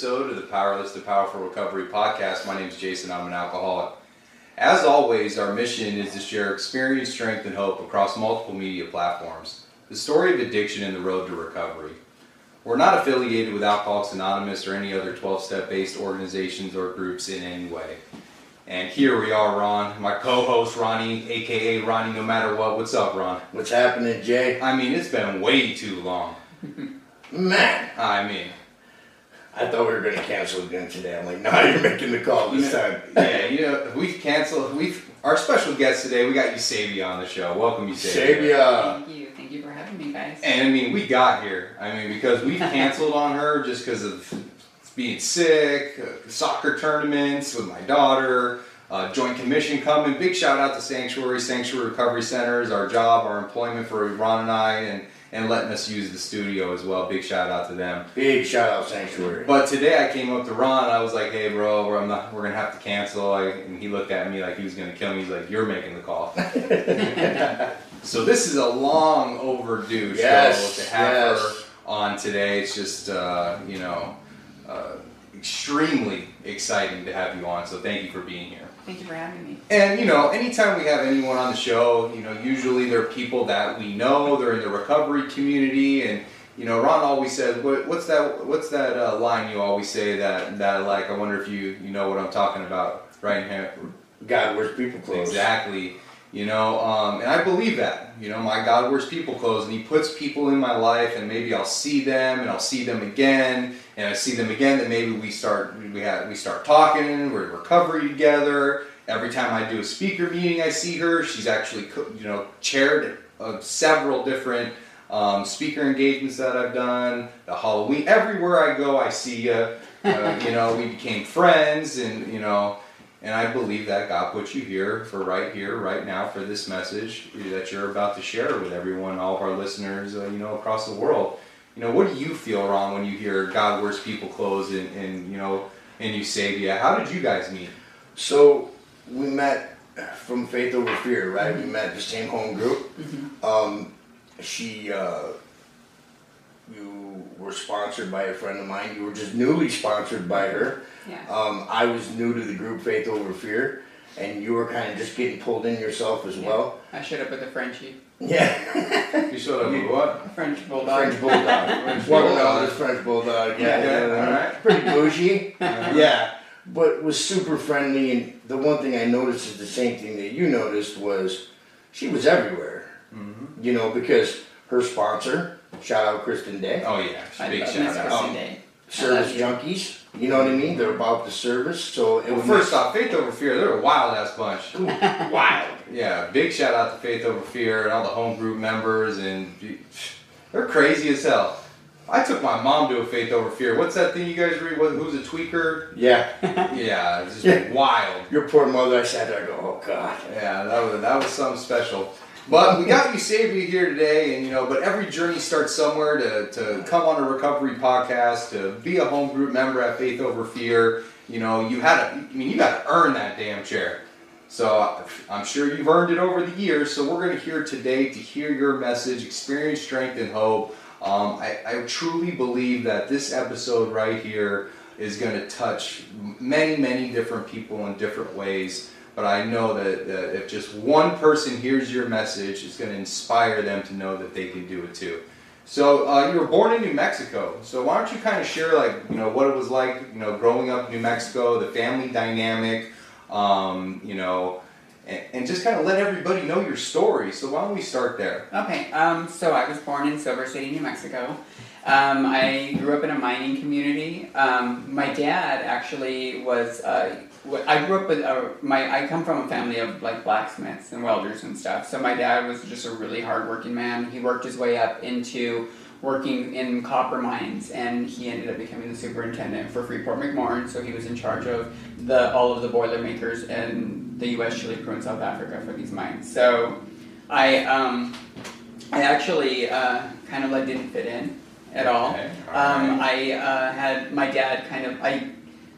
Episode of the Powerless to Powerful Recovery podcast. My name is Jason. I'm an alcoholic. As always, our mission is to share experience, strength, and hope across multiple media platforms. The story of addiction and the road to recovery. We're not affiliated with Alcoholics Anonymous or any other 12 step based organizations or groups in any way. And here we are, Ron, my co host, Ronnie, aka Ronnie No Matter What. What's up, Ron? What's happening, Jay? I mean, it's been way too long. Man, I mean, I thought we were going to cancel again today. I'm like, no, you're making the call this time. yeah, you know, we've canceled. We've our special guest today. We got Eusebia on the show. Welcome, Eusebia. Sabia. Thank you. Thank you for having me, guys. And I mean, we got here. I mean, because we've canceled on her just because of being sick, uh, soccer tournaments with my daughter, uh, joint commission coming. Big shout out to Sanctuary, Sanctuary Recovery Centers, our job, our employment for Ron and I, and and letting us use the studio as well. Big shout out to them. Big shout out, Sanctuary. But today I came up to Ron. I was like, "Hey, bro, we're, not, we're gonna have to cancel." I, and he looked at me like he was gonna kill me. He's like, "You're making the call." so this is a long overdue Yes, show to have yes. her on today. It's just uh, you know uh, extremely exciting to have you on. So thank you for being here. Thank you for having me. And you know, anytime we have anyone on the show, you know, usually they're people that we know. They're in the recovery community, and you know, Ron always says, what, "What's that? What's that uh, line you always say that that like? I wonder if you you know what I'm talking about, right here? God, wears people clothes. Exactly. You know, um, and I believe that. You know, my God wears people clothes, and He puts people in my life, and maybe I'll see them, and I'll see them again, and I see them again. Then maybe we start we have we start talking. We're in recovery together. Every time I do a speaker meeting, I see her. She's actually you know chaired uh, several different um, speaker engagements that I've done. The Halloween, everywhere I go, I see you. Uh, you know, we became friends, and you know. And I believe that God put you here for right here, right now, for this message that you're about to share with everyone, all of our listeners, uh, you know, across the world. You know, what do you feel, Ron, when you hear God wears people clothes and, you know, and you know, in Eusebia? How did you guys meet? So, we met from Faith Over Fear, right? We met the same home group. Um, she, uh, you were sponsored by a friend of mine. You were just newly sponsored by her. Yeah. Um, I was new to the group Faith Over Fear, and you were kind of just getting pulled in yourself as well. I showed up with a Frenchie, Yeah. You showed up with what? French bulldog. French bulldog. French Well, bulldog. no, this French bulldog. Yeah, yeah, yeah. alright. pretty bougie. Uh-huh. yeah, but was super friendly. And the one thing I noticed is the same thing that you noticed was she was everywhere. Mhm. You know, because her sponsor, shout out Kristen Day, Oh, yeah. I Big shout out. Chrissy Um, Day. service junkies. You know what I mean? They're about the service. So it Well, first off, Faith Over Fear, they're a wild ass bunch. wild. Yeah, big shout out to Faith Over Fear and all the home group members, and they're crazy as hell. I took my mom to a Faith Over Fear. What's that thing you guys read? What, who's a tweaker? Yeah, Yeah, it's just Yeah. wild. your poor mother. I sat there. I go, oh god. Yeah, that was that was something special. But we got Eusebia here today, and you know, but every journey starts somewhere. To, to come on a recovery podcast, to be a home group member at Faith Over Fear, you know, you had to. I mean, you got to earn that damn chair. So I'm sure you've earned it over the years. So we're going to hear today to hear your message, experience strength and hope. Um, I, I truly believe that this episode right here is going to touch many, many different people in different ways. But I know that, that if just one person hears your message, it's going to inspire them to know that they can do it too. So uh, you were born in New Mexico. So why don't you kind of share like you know what it was like you know growing up in New Mexico, the family dynamic, um, you know, and, and just kind of let everybody know your story. So why don't we start there? Okay, um, so I was born in Silver City, New Mexico. Um, I grew up in a mining community. Um, my dad actually was. Uh, I grew up with a, my. I come from a family of like blacksmiths and welders and stuff. So my dad was just a really hardworking man. He worked his way up into working in copper mines, and he ended up becoming the superintendent for Freeport McMoran. So he was in charge of the all of the boiler makers in the U.S., Chile, Peru, and South Africa for these mines. So I um, I actually uh, kind of like didn't fit in at all. Okay, Um. I uh, had my dad kind of I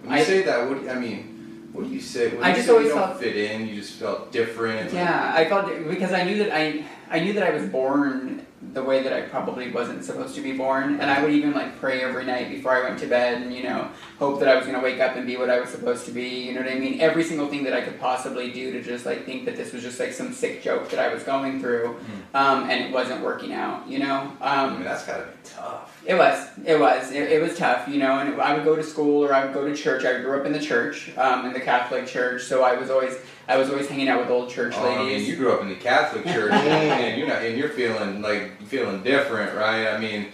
When you I- say that, what I mean, what do you say? When I you just say always you don't felt- fit in. You just felt different. like- yeah I felt because I knew that I I knew that I was born the way that I probably wasn't supposed to be born. And I would even like pray every night before I went to bed, and you know, hope that I was gonna wake up and be what I was supposed to be. You know what I mean? Every single thing that I could possibly do to just like think that this was just like some sick joke that I was going through, um, and it wasn't working out. You know. I Um, mean, that's gotta be tough. it was. It was. It, it was tough, you know. And I would go to school or I would go to church. I grew up in the church, um, in the Catholic church. So I was always, I was always hanging out with old church Oh, I mean, ladies. you grew up in the Catholic Church, and you're not, and you're feeling like feeling different, right? I mean,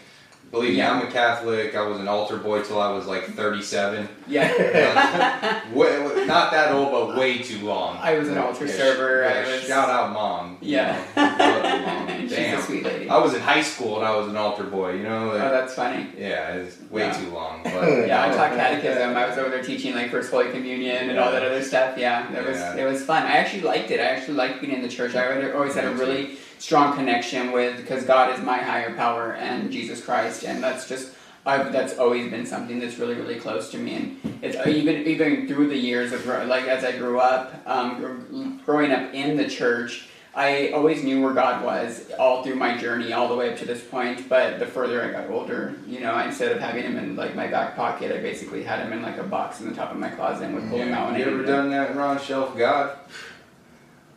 believe me, I'm a Catholic. I was an altar boy till I was like 37. yeah. way, way- not that old, but way too long. I was an altar Yeah, server, yeah, I was- shout out, mom. you Yeah. know, love you, mom. She's Damn. a sweet lady. I was in high school and I was an altar boy. You know. Oh, that's funny. yeah, it's way Yeah. too long. But Yeah, I taught catechism. I was over there teaching like First Holy Communion and all that other stuff. Yeah, that was it was fun. I actually liked it. I actually liked being in the church. I always had a really strong connection with because God is my higher power and Jesus Christ, and that's just. I've, that's always been something that's really, really close to me, and it's uh, even even through the years of like as I grew up, um, growing up in the church, I always knew where God was all through my journey, all the way up to this point. But the further I got older, you know, instead of having him in like my back pocket, I basically had him in like a box in the top of my closet and would pull him out. when I you ever needed him. done that, Ron? Shelf God?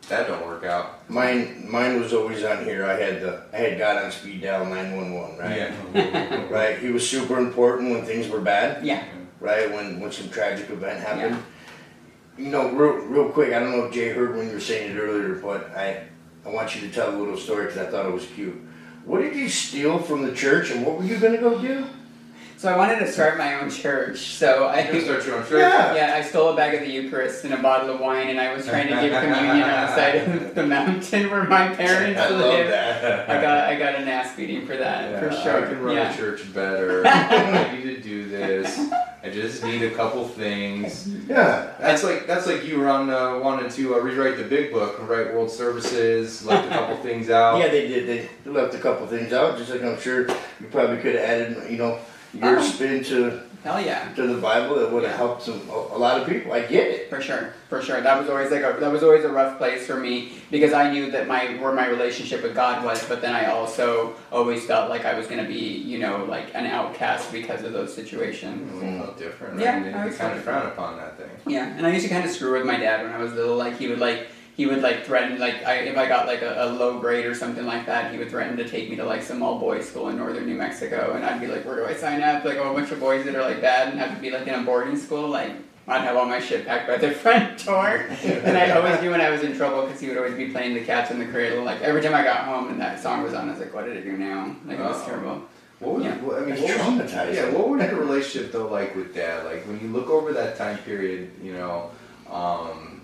That don't work out. Mine, mine was always on here. I had the, I had God on speed dial nine one one, right? Yeah. Right. He was super important when things were bad, Yeah, right? When when some tragic event happened. Yeah You know, real real quick. I don't know if Jay heard when you were saying it earlier, but I I want you to tell a little story because I thought it was cute. What did you steal from the church, and what were you gonna go do? so I wanted to start my own church. So I You start your own church. Yeah. Yeah, I stole a bag of the Eucharist and a bottle of wine, and I was trying to give communion on the side of the mountain where my parents I love live. that. I got I got an ass beating for that Yeah, for sure. I can run yeah. a church better. I need to do this. I just need a couple things. Yeah. That's like that's like you, Ron, uh, wanted to uh, rewrite the big book, write world services, left a couple things out. Yeah, they did. They left a couple things out, just like I'm sure you probably could have added, you know, your Uh-huh. spin to Hell yeah. to the Bible it would have helped some a, a lot of people. I get it. For sure, for sure. That was always like a that was always a rough place for me because I knew that my where my relationship with God was, but then I also always felt like I was gonna be, you know, like an outcast because of those situations. It felt different. Yeah, right? I They kind of frown upon that thing. Yeah, and I used to kind of screw with my dad when I was little. Like he would like he would like threaten like I, if I got like a, a low grade or something like that, he would threaten to take me to like some all boys school in northern New Mexico, and I'd be like, where do I sign up? Like a whole bunch of boys that are like bad and have to be like in a boarding school. Like I'd have all my shit packed by the front door, and I'd always do when I was in trouble because he would always be playing the cats in the cradle. Like every time I got home and that song was on, I was like, what did I do now? Like it was Oh. terrible. What was, Yeah. what- I mean, It's what was, traumatizing. yeah, what was your relationship though like with dad? Like when you look over that time period, you know, um,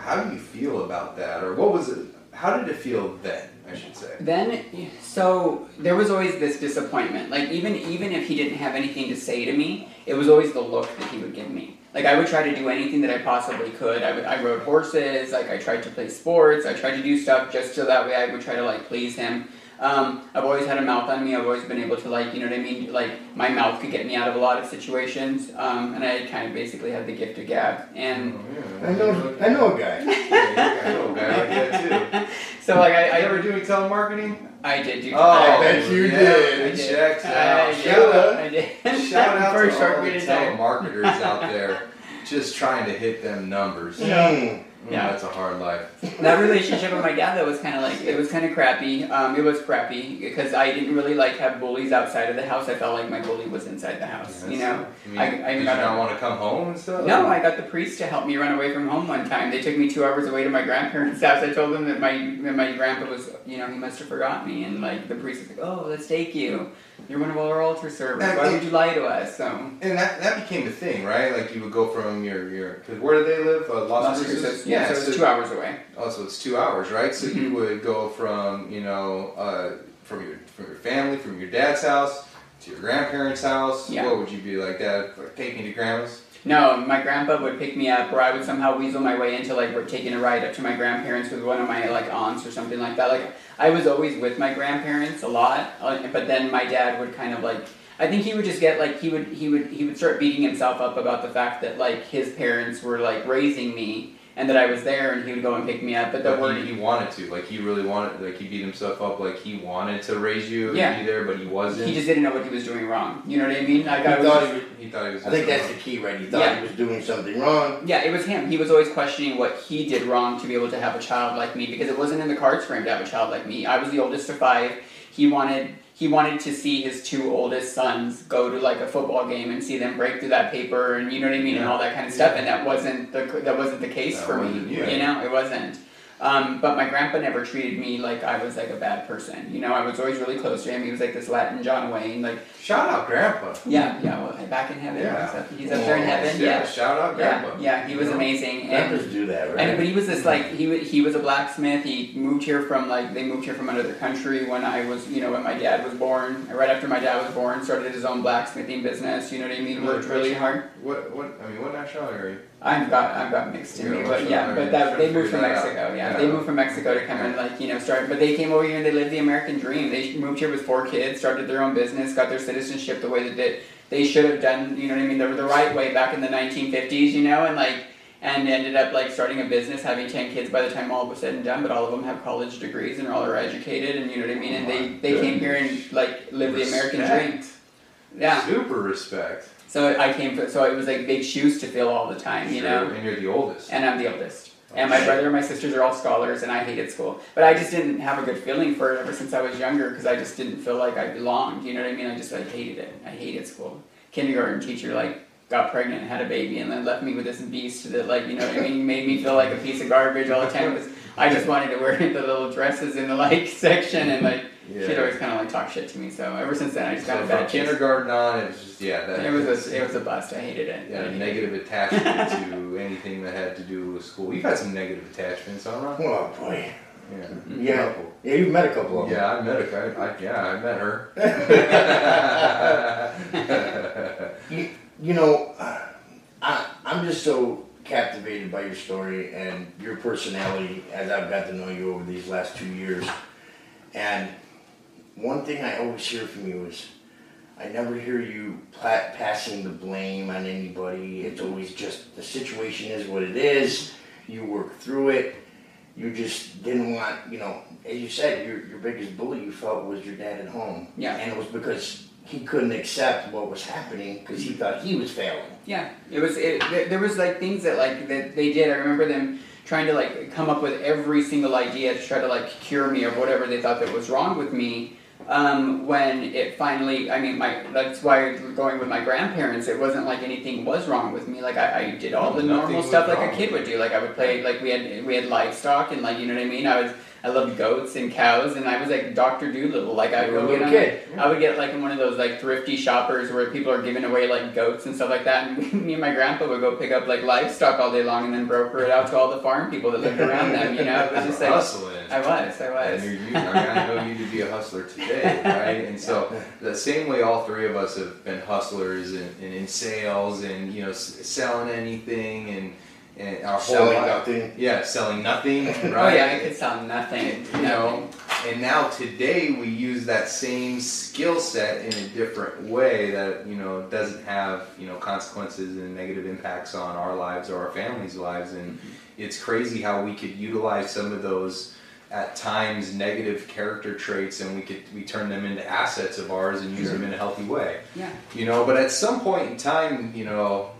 how do you feel about that, or what was it? How did it feel then? I should say. Then, so there was always this disappointment. Like even even if he didn't have anything to say to me, it was always the look that he would give me. Like I would try to do anything that I possibly could. I would I rode horses. Like I tried to play sports. I tried to do stuff just so that way I would try to like please him. Um, I've always had a mouth on me. I've always been able to like, you know what I mean? Like my mouth could get me out of a lot of situations. Um, and I kind of basically had the gift of gab. And Oh, I know. I know a guy. Yeah, I know a guy like that too. so like I, I I ever doing telemarketing? I did do. Oh, I bet you yeah, did. I did. checks out. did. Shout out, I did. shout out to all the period of time. telemarketers out there, just trying to hit them numbers. Mm, Yeah. that's a hard life. that relationship with my dad though was kind of like it was kind of crappy. Um, it was crappy because I didn't really like have bullies outside of the house. I felt like my bully was inside the house. You know. I mean, I, I did you not want to come home and stuff? No, I got the priest to help me run away from home one time. They took me two hours away to my grandparents' house. I told them that my that my grandpa was, you know, he must have forgot me, and like the priest was like, "Oh, let's take you. You're one of our altar servers. Why would you lie to us?" So And that, that became a thing, right? Like you would go from your your because where do they live? Uh, Las, Cruces. Cruces. Yeah, so it was two hours away. Oh, so it's two hours, right? So you Mhm. would go from you know uh, from your from your family, from your dad's house to your grandparents' house. Yeah. What would you be like, Dad? Like, take me to grandma's. No, my grandpa would pick me up, or I would somehow weasel my way into like we're taking a ride up to my grandparents with one of my like aunts or something like that. Like I was always with my grandparents a lot, but then my dad would kind of like I think he would just get like he would he would he would start beating himself up about the fact that like his parents were like raising me and that I was there, and he would go and pick me up. But the But word he, he wanted to, like he really wanted, like he beat himself up, like he wanted to raise you and Yeah. be there, but he wasn't. he just didn't know what he was doing wrong. You know what I mean? Like He I was thought just- he was, He thought he was. I think doing that's the key, right? He thought Yeah. he was doing something wrong. Yeah, it was him. He was always questioning what he did wrong to be able to have a child like me because it wasn't in the cards for him to have a child like me. I was the oldest of five. He wanted he wanted to see his two oldest sons go to like a football game and see them break through that paper and you know what I mean and all that kind of stuff and that wasn't the that wasn't the case That for me. you. You know, it wasn't. Um, but my grandpa never treated me like I was like a bad person. You know, I was always really close to him. He was like this Latin John Wayne. Like, Shout out, Grandpa. yeah, yeah, well, back in heaven. Yeah. He's up, he's up there in heaven. Yeah, Shout out, yeah, Grandpa. yeah. He was You know? amazing. And Grandpas do that, right? and but he was this like he he was a blacksmith. He moved here from like they moved here from another country when I was you know when my dad was born. Right after my dad was born, started his own blacksmithing business. You know what I mean? Worked really hard. What? What? I mean, what nationality are you? I've got I've got mixed in me, but yeah, but that they moved from figure that out. Mexico. Yeah, they moved from Mexico to come and like you know start. But they came over here and they lived the American dream. They moved here with four kids, started their own business, got their citizenship the way that they, they should have done. You know what I mean? The, the right way back in the 1950s. You know, and like and ended up like starting a business, having ten kids by the time all was said and done. But all of them have college degrees and all are educated, and you know what I mean. And they they came here and like lived the American dream. Yeah. Super respect. So I came. So it was like big shoes to fill all the time. You know. And you're the oldest. And I'm the oldest. Oh, and my brother and my sisters are all scholars, and I hated school. But I just didn't have a good feeling for it ever since I was younger because I just didn't feel like I belonged. You know what I mean? I just like hated it. I hated school. Kindergarten teacher like got pregnant and had a baby, and then left me with this beast that like you know what I mean made me feel like a piece of garbage all the time because I just wanted to wear the little dresses in the like section and like Yeah. she'd always kind of like talk shit to me. So ever since then I just got So a bad taste. kindergarten on, it was just yeah. That It was a it was a bust. I hated it. yeah, a negative attachment to anything that had to do with school. You've had some negative attachments, huh, Ron? Oh boy. Yeah. Yeah. Couple. Yeah, you've met a couple of them. Yeah, I met her. I, I, yeah, I met her. You, you know, uh, I, I'm just so captivated by your story and your personality as I've got to know you over these last two years. And one thing I always hear from you is I never hear you pla- passing the blame on anybody. It's always just the situation is what it is. You work through it. You just didn't want, you know, as you said, your, your biggest bully you felt was your dad at home. Yeah. And it was because he couldn't accept what was happening because he thought he was failing. Yeah, it was. It, there, there was like things that like that they did. I remember them trying to like come up with every single idea to try to like cure me of whatever they thought that was wrong with me. Um, when it finally, I mean, my that's why going with my grandparents, it wasn't like anything was wrong with me. Like I, I did all the Nothing normal stuff like a kid would do. Like I would play, like we had we had livestock and like you know what I mean. I was I loved goats and cows and I was like Doctor Dolittle. Like I You would get on, kid. I would get like in one of those like thrifty shoppers where people are giving away like goats and stuff like that, and me and my grandpa would go pick up like livestock all day long and then broker it out to all the farm people that lived around them. You know, it was just like hustling. I was, I And was. you're, you, I, mean, I know you to be a hustler today, right? And so the same way all three of us have been hustlers and, and in sales and you know s- selling anything and and our whole Selling life. nothing. Yeah, selling nothing, oh, right? Oh yeah, I could sell nothing. you know and now today we use that same skill set in a different way that you know doesn't have you know consequences and negative impacts on our lives or our families lives and mm-hmm. it's crazy how we could utilize some of those at times negative character traits and we could we turn them into assets of ours and use them in a healthy way Yeah. you know but at some point in time you know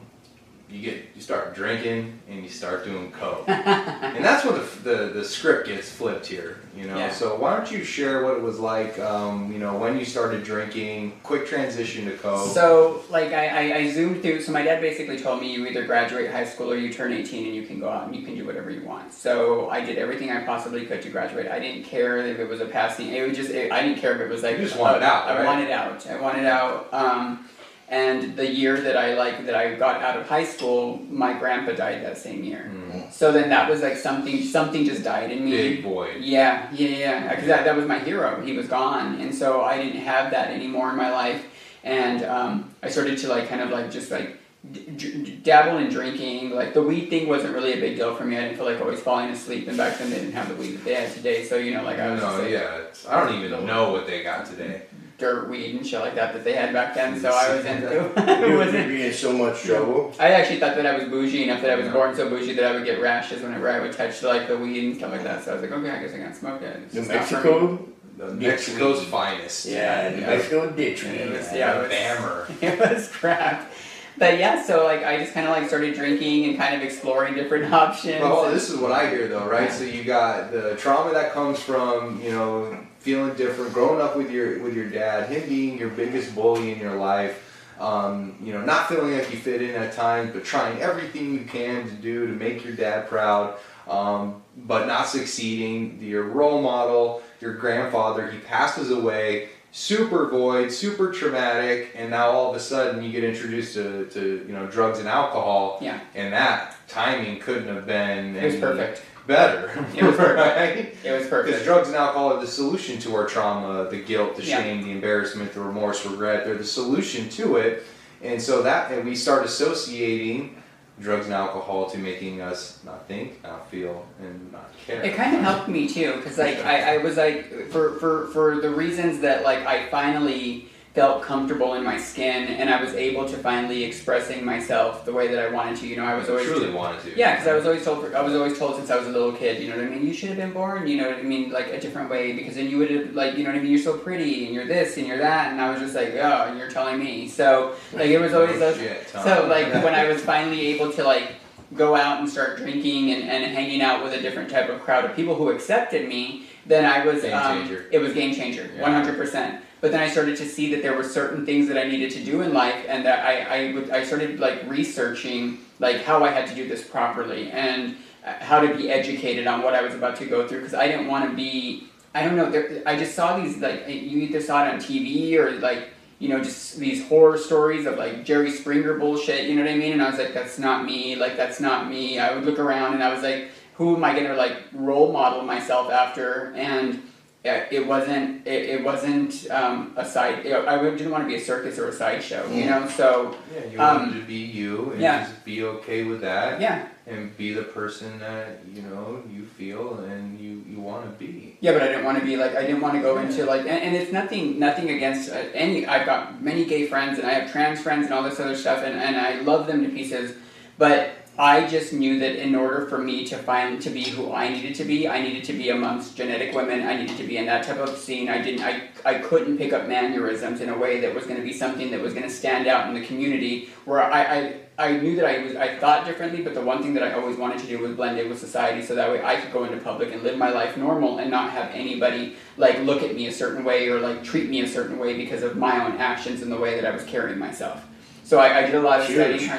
you get you start drinking and you start doing coke and that's when the, the the script gets flipped here you know Yeah. so why don't you share what it was like um, you know when you started drinking quick transition to coke So like I, I, I zoomed through. So my dad basically told me you either graduate high school or you turn 18 and you can go out and you can do whatever you want. So I did everything I possibly could to graduate. I didn't care if it was a passing. It was just it, I didn't care if it was like You just wanted out, I right? wanted out. I wanted out. Um, and the year that I like that I got out of high school, my grandpa died that same year. Mm, So then that was like something. Something just died in me. big void Yeah, yeah, yeah. Because that, that was my hero. He was gone, and so I didn't have that anymore in my life. And um, I started to like kind of like just like d- d- dabble in drinking. Like the weed thing wasn't really a big deal for me. I didn't feel like always falling asleep. And back then they didn't have the weed that they had today. So you know, like I was no just like, yeah i don't even know what they got today dirt weed and shit like that that they had back then. So I was into. You I would wasn't. be in so much trouble. I actually thought that I was bougie enough that I was Yeah. born so bougie that I would get rashes whenever I would touch like the weed and stuff like that. So I was like, okay, I guess I can't smoke it. It's New just not for me. Mexico, The Mexico's weed. finest. yeah, New yeah. Mexico ditch And weed. it was- Yeah, yeah, it was- Bammer. it was crap. But yeah, so like I just kind of like started drinking and kind of exploring different options. Well, and- this is what I hear though, right? So you got the trauma that comes from you know feeling different, growing up with your with your dad, him being your biggest bully in your life. Um, you know, not feeling like you fit in at times, but trying everything you can to do to make your dad proud, um, but not succeeding. Your role model, your grandfather, he passes away, super void, super traumatic, and now all of a sudden you get introduced to, to you know drugs and alcohol, Yeah. and that timing couldn't have been it was any perfect. Better. It was perfect. right? It was Because drugs and alcohol are the solution to our trauma, the guilt, the Yeah. shame, the embarrassment, the remorse, regret. They're the solution to it. And so that, and we start associating drugs and alcohol to making us not think, not feel, and not care. It kind of helped me too, because like I, I was like for, for for the reasons that like I finally felt comfortable in my skin and I was able to finally expressing myself the way that I wanted to. You know, I was always truly wanted to. Yeah, because I was always told. I was always told since I was a little kid. You know what I mean? You should have been born. You know what I mean? Like a different way, because then you would have like you know what I mean. You're so pretty, and you're this, and you're that, and I was just like, oh, and you're telling me. So like it was always Oh, those. shit, So like when I was finally able to like go out and start drinking and, and hanging out with a different type of crowd of people who accepted me, then I was Game um, changer. it was game changer, one hundred percent. But then I started to see that there were certain things that I needed to do in life, and that I I, would, I started like researching like how I had to do this properly and uh, how to be educated on what I was about to go through because I didn't want to be I don't know there, I just saw these like you either saw it on TV or like you know just these horror stories of like Jerry Springer bullshit you know what I mean? And I was like that's not me like that's not me. I would look around and I was like who am I gonna like role model myself after? And it wasn't it, it wasn't um, a side I didn't want to be a circus or a sideshow you know so Yeah, you um, wanted to be you and yeah. just be okay with that yeah and be the person that, you know, you feel and you, you want to be. Yeah, but I didn't want to be like I didn't want to go into like and, and it's nothing nothing against uh, any. I've got many gay friends and I have trans friends and all this other stuff and, and I love them to pieces, but I just knew that in order for me to find to be who I needed to be, I needed to be amongst genetic women. I needed to be in that type of scene. I didn't. I I couldn't pick up mannerisms in a way that was going to be something that was going to stand out in the community. Where I, I I knew that I was I thought differently, but the one thing that I always wanted to do was blend in with society, so that way I could go into public and live my life normal and not have anybody like look at me a certain way or like treat me a certain way because of my own actions and the way that I was carrying myself. So I, I did a lot of Huge. studying.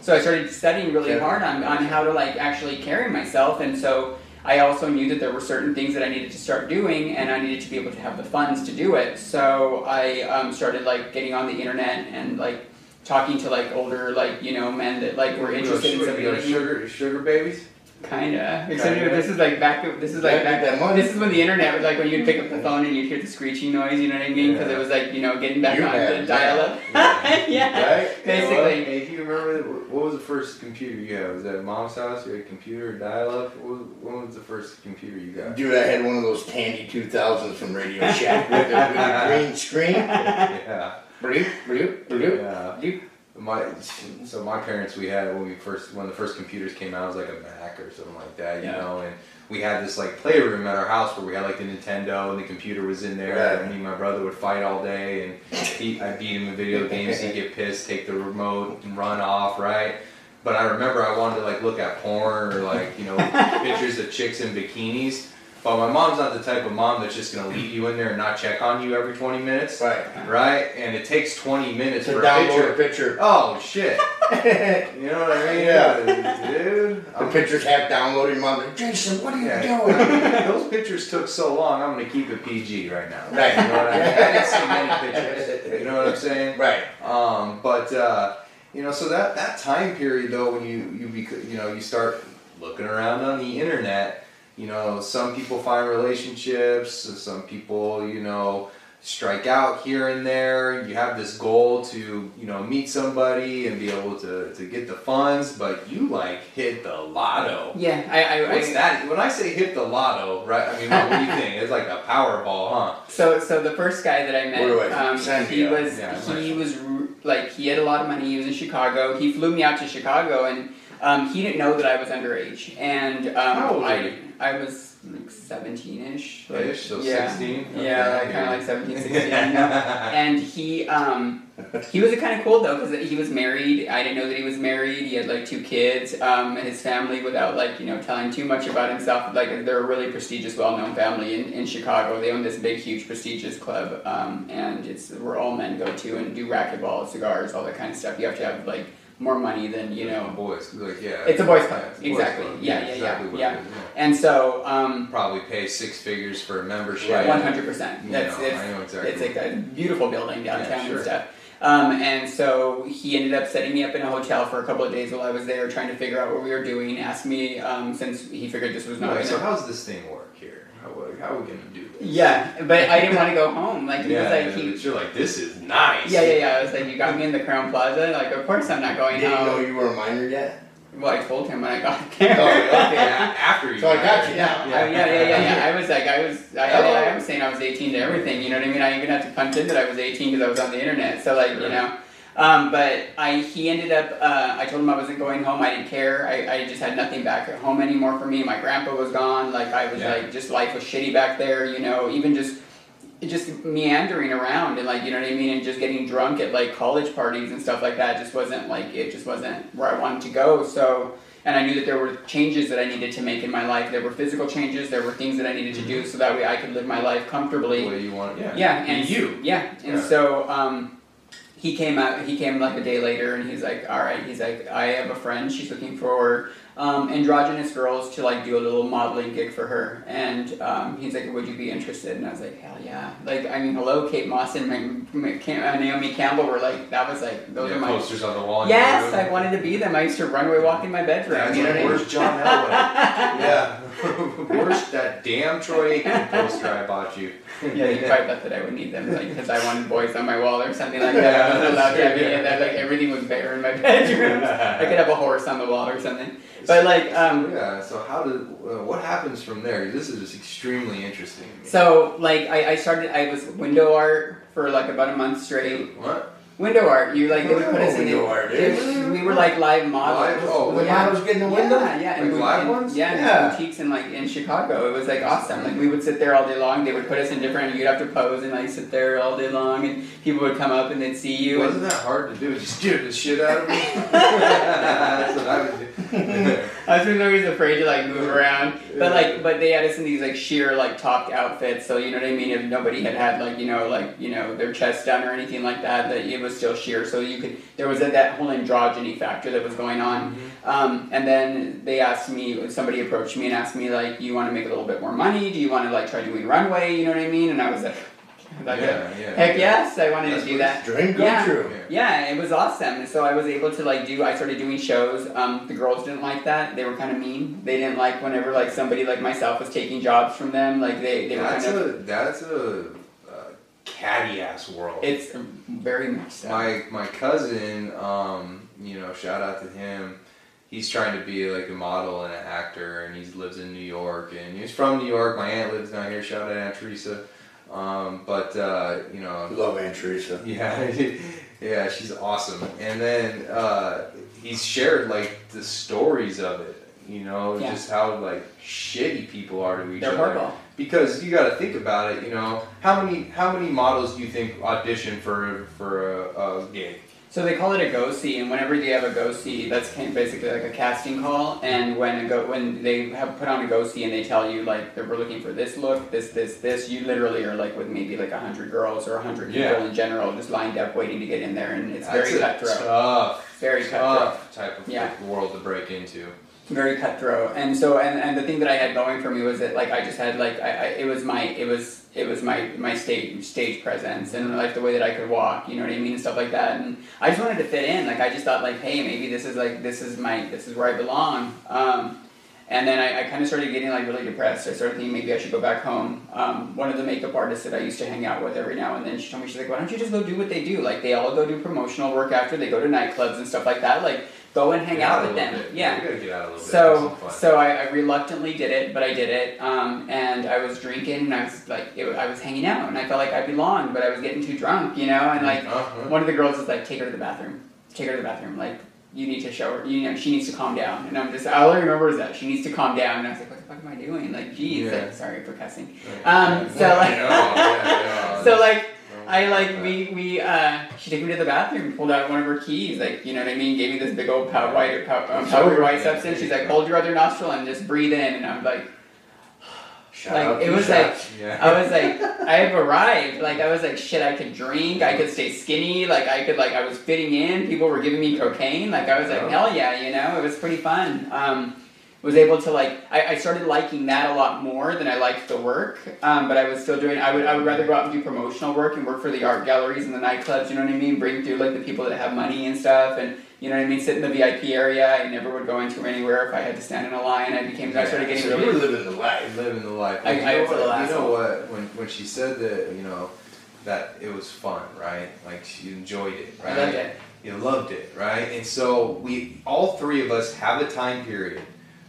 So I started studying really Yeah. hard on, on how to like actually carry myself, and so I also knew that there were certain things that I needed to start doing, and I needed to be able to have the funds to do it. So I um, started like getting on the internet and like talking to like older like you know men that like were interested in something like sugar, sugar babies? Kinda. Except Kinda. this is like back. This is like Gotta back. get that. This is when the internet was like when you'd pick up the phone and you'd hear the screeching noise. You know what I mean? Because Yeah. it was like you know getting back You on had the dial up. Yeah. yeah. Right? Basically. Hey, do you remember what was the first computer you had? Was that at mom's house? You had a computer, dial up? What was, what was the first computer you got? Dude, I had one of those Tandy 2000s from Radio Shack with the, with the green screen. yeah. Bloop, bloop, bloop. Yeah. bloop. My so my parents we had when we first when the first computers came out it was like a Mac or something like that, you Yeah. know, and we had this like playroom at our house where we had like the Nintendo and the computer was in there Right. and me and my brother would fight all day and he, I'd beat him in video games, he'd get pissed, take the remote and run off, right? But I remember I wanted to like look at porn or like, you know, pictures of chicks in bikinis. But my mom's not the type of mom that's just gonna leave you in there and not check on you every 20 minutes, Right. right? And it takes 20 minutes To for a download picture. a picture. Oh shit! You know what I mean? Yeah. dude. I'm- picture's half downloaded. Mom, like, Jason, what are you Yeah. doing? Those pictures took so long. I'm gonna keep it PG right now. Right. You know what I mean? I didn't see many pictures. You know what I'm saying? Right. Um, but uh, you know, so that that time period though, when you you bec- you know you start looking around on the internet, you know, some people find relationships, some people you know strike out here and there. You have this goal to, you know, meet somebody and be able to, to get the funds, but you like hit the lotto. Yeah, I, I, What's I that? When I say hit the lotto, right? I mean, what do you think? It's like a Powerball, huh? So, so the first guy that I met, I um, he was Yeah, he nice. was like he had a lot of money. He was in Chicago. He flew me out to Chicago, and um, he didn't know that I was underage. And um, I? I was like seventeen-ish. Ish, so yeah. 16? Yeah, kind of like 17, 16. you know? and he um he was kind of cool though because he was married. I didn't know that he was married. He had like two kids. Um, his family, without like you know telling too much about himself, like they're a really prestigious, well-known family in, in Chicago. They own this big, huge, prestigious club, um, and it's where all men go to and do racquetball, cigars, all that kind of stuff. You have to have like more money than you know. boys, like yeah. It's a boys' club. Yeah, a boys' Exactly. club. Yeah, yeah, yeah, exactly what yeah. And so um, Probably pay six figures for a membership. One hundred percent. That's know, it's, I know exactly. it's like a beautiful building downtown Yeah, sure. and stuff. Um, and so he ended up setting me up in a hotel for a couple of days while I was there, trying to figure out what we were doing. Asked me um, since he figured this was not. Wait, so how's this thing work here? How, how are we gonna do? Yeah, but I didn't want to go home. Like he yeah, was like yeah, he. but you're like this is nice. Yeah, yeah, yeah. I was like, you got me in the Crowne Plaza. Like, of course I'm not going Didn't you home. know you were a minor yet? Well, I told him when I got Oh, there. okay. After you. So I got you Yeah, now. I- yeah, yeah, yeah, yeah. I was like, I was, I, Hello. I, oh. I was saying I was 18 to everything. You know what I mean? I even had to punch in that I was 18 because I was on the internet. So like, you know, um, but I, he ended up. Uh, I told him I wasn't going home. I didn't care. I, I just had nothing back at home anymore for me. My grandpa was gone. Like I was Yeah. like, just life was shitty back there. You know, even just. Just meandering around and like you know what I mean, and just getting drunk at like college parties and stuff like that just wasn't like it just wasn't where I wanted to go. So and I knew that there were changes that I needed to make in my life. There were physical changes. There were things that I needed to do so that way I could live my life The comfortably. way you want. Yeah. Yeah, and you. Yeah, and Yeah. so um, he came out. He came like a day later, and he's like, "All right." He's like, "I have a friend. She's looking for um, androgynous girls to like do a little modeling gig for her." And um, he's like, "Would you be interested?" And I was like, "Hell yeah!" Like, I mean, hello, Kate Moss and Ma- Ma- Cam- uh, Naomi Campbell were like, that was like, those Yeah, are my posters on the wall. Yes. I wanted to be them. I used to runway walk in my bedroom. That's you know like, what I mean? where's John Elway? yeah. Where's that damn Troy Aikman poster I bought you? Yeah, you probably thought that I would need them, like, because I wanted boys on my wall or something like that. I wasn't allowed to have any of that. Like, everything was bare in my bedroom. I could have a horse on the wall or something. But, like, um, yeah. So how did uh, what happens from there? This is just extremely interesting. so, like, I, I started, I was window art for, like, about a month straight. What? Window art, you, like, they would put us oh, in Window the, art, we were, like, live models. Live? Oh, When yeah. models get in the window? Yeah, yeah, and Like we- live and- ones? Yeah, and boutiques in like in Chicago. It was like awesome. Like we would sit there all day long. They would put us in different. You'd have to pose and like sit there all day long, and people would come up and they'd see you. Wasn't And that hard to do? Just get the shit out of me. That's what I would do. I was always afraid to like move around. But like, but they had us in these like sheer like topped outfits. So you know what I mean. If nobody had had like you know like you know their chest done or anything like that, that it was still sheer. So you could there was a, that whole androgyny factor that was going on. Um, and then they asked me, somebody approached me and asked me, like, you want to make a little bit more money? Do you want to, like, try doing runway? You know what I mean? And I was like, like yeah, yeah. heck yes, I wanted That's to do that. Dream come Yeah. true. Yeah, it was awesome. And so I was able to, like, do, I started doing shows. Um, the girls didn't like that. They were kind of mean. They didn't like whenever, like, somebody like myself was taking jobs from them. Like, they, they were That's kind of, a that's a, catty ass world. it's very much so. my my cousin, um, you know, shout out to him. He's trying to be like a model and an actor, and he lives in New York, and he's from New York. My aunt lives down here. Shout out Aunt Teresa. Um, but uh, you know, Love Aunt Teresa. yeah, yeah, she's awesome. And then uh, he's shared like the stories of it. You know, Yeah. just how like shitty people are to each They're other horrible. Because you got to think about it. You know, how many how many models do you think audition for for a, a gig? So they call it a go see, and whenever you have a go see, that's basically like a casting call. And when a go when they have put on a go see and they tell you like that we're looking for this look, this, this, this, you literally are like with maybe like a hundred girls or a hundred people in general, just lined up waiting to get in there, and it's That's very cutthroat, tough, very cutthroat. tough type of Yeah. world to break into. Very cutthroat and so and, and the thing that i had going for me was that like i just had like I, I it was my it was it was my my stage stage presence and like the way that i could walk you know what i mean and stuff like that and i just wanted to fit in like i just thought like hey maybe this is like this is my this is where i belong um And then I, I kind of started getting like really depressed. I started thinking maybe I should go back home. Um, one of the makeup artists that I used to hang out with every now and then, she told me she's like, why don't you just go do what they do? Like they all go do promotional work after they go to nightclubs and stuff like that. Like go and hang Get out a with them. bit. Yeah. You gotta get out a little bit. So, have some fun. so I, I reluctantly did it, but I did it. Um, and I was drinking, and I was like, it, I was hanging out, and I felt like I belonged, but I was getting too drunk, you know. And like, Uh-huh. one of the girls was like, take her to the bathroom, take her to the bathroom. Like, you need to show her, you know, she needs to calm down. And I'm just, all I remember is that she needs to calm down. And I was like, what the fuck am I doing? Like, geez, Yeah. like, sorry for cussing. Um, so like, so like. I like we we uh she took me to the bathroom, pulled out one of her keys, like you know what I mean, gave me this big old pow- white pow- um, white substance. She's like, hold your other nostril and just breathe in, and I'm like, Shout Like, it was shots. Yeah. I was like, I have arrived. Like I was like, shit, I could drink, I could stay skinny, like I could like I was fitting in. People were giving me cocaine, like I was like, Oh. hell yeah, you know, it was pretty fun. Um, was able to like I, I started liking that a lot more than I liked the work. Um, but I was still doing I would I would rather go out and do promotional work and work for the art galleries and the nightclubs, you know what I mean? Bring through like the people that have money and stuff and you know what I mean, sit in the VIP area. I never would go into anywhere if I had to stand in a line. I became I started getting So you were living the life. living the life. I- you I know a what, you know what? When when she said that, you know, that it was fun, right? Like she enjoyed it, right? I loved it. You loved it, right? And so we, all three of us, have a time period,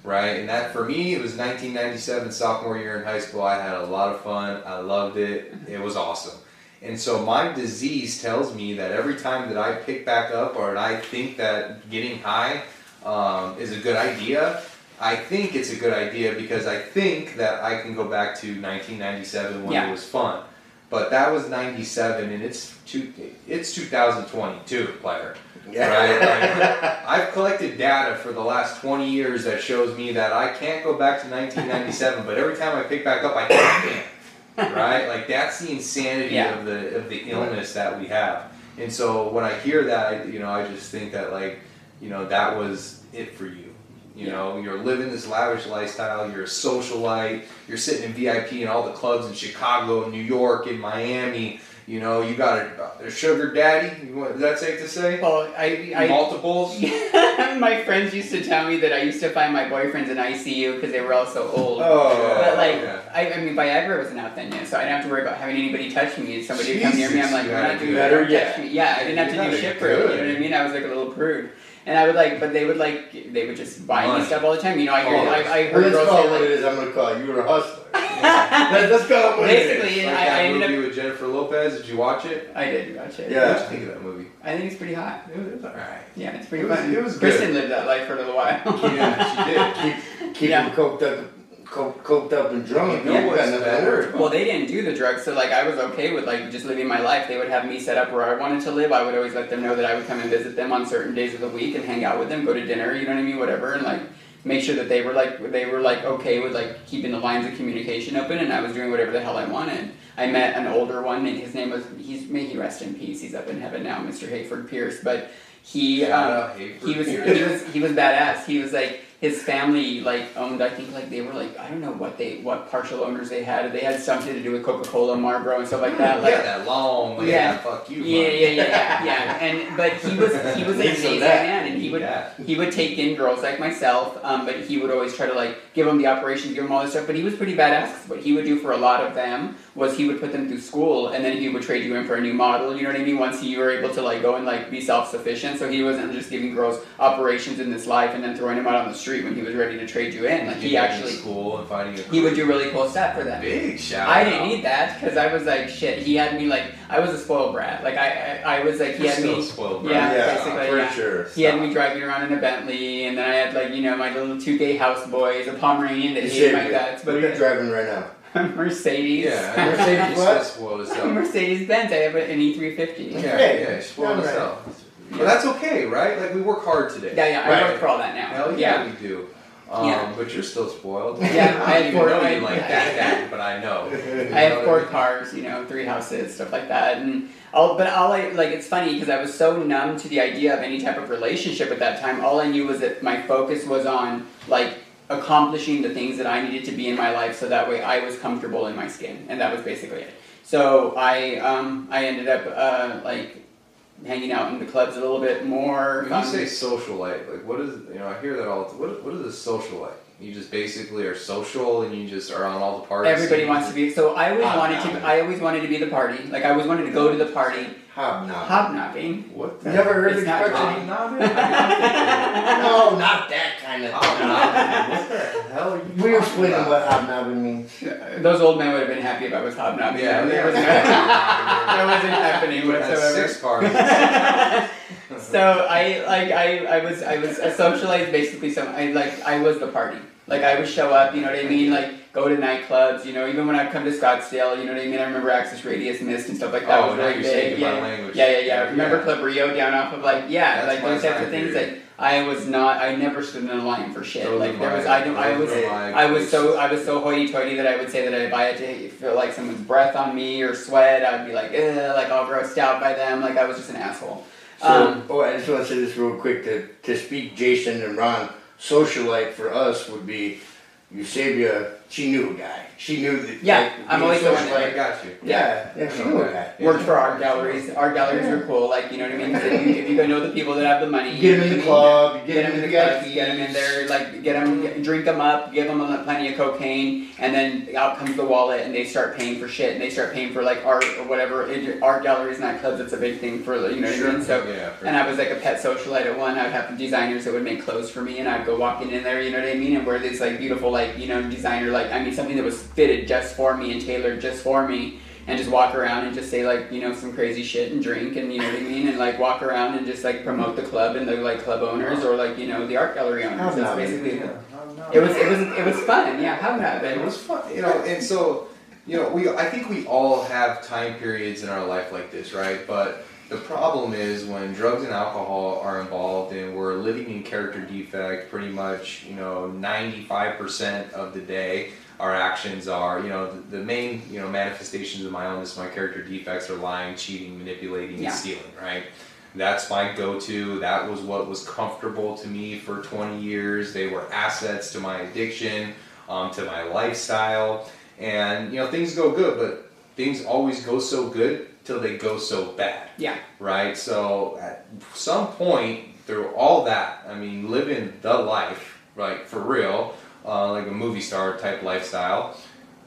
right? And that for me, it was 1997, sophomore year in high school. I had a lot of fun. I loved it. It was awesome. And so my disease tells me that every time that I pick back up or I think that getting high um, is a good idea, I think it's a good idea because I think that I can go back to 1997 when Yeah. it was fun. But that was 97 and it's two, it's 2022, player. Right? I've collected data for the last 20 years that shows me that I can't go back to 1997, but every time I pick back up, I can't. Right? Like that's the insanity Yeah. of the of the illness that we have. And so when I hear that, I, you know, I just think that like, you know, that was it for you. You know, you're living this lavish lifestyle. You're a socialite. You're sitting in VIP in all the clubs in Chicago, New York, in Miami. You know, you got a, a sugar daddy. You want- Is that safe to say? Well, I, I Multiples. Yeah, my friends used to tell me that I used to find my boyfriends in ICU because they were all so old. Oh, but like, yeah. I, I mean, Viagra wasn't out then yet, so I didn't have to worry about having anybody touch me. And somebody would come near me, I'm like, we're not doing better yet. Yeah, I didn't have to do shit for it. You know what I mean? I was like a little prude. And I would like, but they would like, they would just buy me stuff all the time. You know, I heard, oh, I, I Well, heard let's girls call say it what like, it is. I'm gonna call. You were a hustler. Let's, let's call it what it is. basically, Like I, I that ended movie up, with Jennifer Lopez. Did you watch it? I did watch it. Yeah. What did you think of that movie? I think it's pretty hot. It was, it was alright. Yeah, it's pretty It was- fun. it was good. Kristen lived that life for a little while. Yeah, she did. Keep, keep Yeah. them coked up, coked, coked up and drunk. You know what's better? Well, they didn't do the drugs, so like I was okay with like just living my life. They would have me set up where I wanted to live. I would always let them know that I would come and visit them on certain days of the week and hang out with them, go to dinner, you know what I mean, whatever, and like make sure that they were like they were like okay with like keeping the lines of communication open, and I was doing whatever the hell I wanted. I met an older one, and his name was he's may he rest in peace. He's up in heaven now, Mr. Hayford Pierce, but he um, he was he was he was badass. He was like his family like owned I think like they were like I don't know what they what partial owners they had. They had something to do with Coca Cola, Marlboro, and stuff like that. Like yeah, that long. Yeah. yeah. Fuck you. yeah, yeah, yeah, yeah, yeah. And but he was he was an amazing that. man, and he would Yeah. he would take in girls like myself, um, but he would always try to like give them the operations, give them all this stuff. But he was pretty badass. What he would do for a lot of them was he would put them through school, and then he would trade you in for a new model. You know what I mean? Once you were able to like go and like be self sufficient, so he wasn't just giving girls operations in this life and then throwing them out on the street when he was ready to trade you in. Like he Getting actually school and finding a he would do really cool stuff for them. big shout. I didn't need that because I was like shit. He had me like I was a spoiled brat. Like I I, I was like he You're had still me. spoiled, brat. Yeah, bro. basically, for yeah. sure. He had me driving around in a Bentley, and then I had like you know my little two gay houseboys, a Pomeranian that You hated said my it. guts, What but are you driving right now? The Mercedes. Yeah, Mercedes he's what? still spoiled as hell. Mercedes Benz. I have an E E350. Yeah, Hey, yeah, he's spoiled as alright. hell. But that's okay, right? Like we work hard today. Yeah, yeah. I work for all that now. Hell yeah, we do. Um, Yeah. But you're still spoiled. Yeah, I I don't even afford- know I- like that, Dad, but I know. I have four cars, you know, three houses, stuff like that, and all. But all I like, it's funny because I was so numb to the idea of any type of relationship at that time. All I knew was that my focus was on like accomplishing the things that I needed to be in my life, so that way I was comfortable in my skin, and that was basically it. So I, um, I ended up uh, like hanging out in the clubs a little bit more. When you um, say socialite, like what is you know I hear that all. The time what what is a socialite? You just basically are social, and you just are on all the parties. Everybody wants to be. So I always Hobnobbing. wanted to. I always wanted to be the party. Like I always wanted to go to the party. Hobnob. Hobnobbing. What the? Never heard It's the expression. Hobnobbing? No, not that kind of. Hobnobbing? What the hell are you We were talking explaining about? what hobnobbing means. Those old men would have been happy if I was hobnobbing. Yeah, them. yeah. That wasn't, that wasn't happening whatsoever. six parties. so I like I, I was I was a socialite basically so I like I was the party. Like I would show up, you know what I mean, like go to nightclubs, you know, even when I'd come to Scottsdale, you know what I mean? I remember Axis Radius Mist and stuff like that Oh, was now really you're speaking big. Yeah. language. yeah, yeah, yeah. Yeah. Remember Club Rio down off of like yeah, That's like those types of things period. like I was not I never stood in a line for shit. Those like are there was I don't I was I was so. I was so hoity-toity that I would say that if I had to feel like someone's breath on me or sweat, I'd be like, Ugh, like all grossed out by them. Like I was just an asshole. So, Um, oh, I just want to say this real quick to, to speak Jason and Ron. Socialite for us would be Eusebia. She knew a guy. She knew that. Yeah, like, I'm always the one that- I got you. Yeah, yeah, she knew a guy. worked for art galleries. Art galleries are cool. Like you know what I mean. If you, if you know the people that have the money, get them in the club. Get get them them in in the the clubs, get them in there, like get them, get, drink them up, give them plenty of cocaine, and then out comes the wallet, and they start paying for shit, and they start paying for like art or whatever. It- Art galleries, not clubs. It's a big thing for you know what I mean. So yeah. and I was like a pet socialite at one. I'd have designers that would make clothes for me, and I'd go walking in there, you know what I mean, and wear this like beautiful, like you know, designer, like I mean, something that was fitted just for me and tailored just for me, and just walk around and just say like you know some crazy shit and drink, and you know what I mean, and like walk around and just like promote the club and the like club owners or like you know the art gallery owners. That's basically Yeah, it. It was it was it was fun. Yeah, how not? Been? It was fun, you know, and so, you know, we I think we all have time periods in our life like this, right? But the problem is when drugs and alcohol are involved and we're living in character defect pretty much, you know, 95% of the day. Our actions are, you know, the, the main, you know, manifestations of my illness, my character defects are lying, cheating, manipulating, Yeah. and stealing, right? That's my go-to. That was what was comfortable to me for 20 years. They were assets to my addiction, um, to my lifestyle, and you know things go good, but things always go so good till they go so bad, Yeah, right? So at some point through all that, I mean, living the life, right, for real, uh, like a movie star type lifestyle,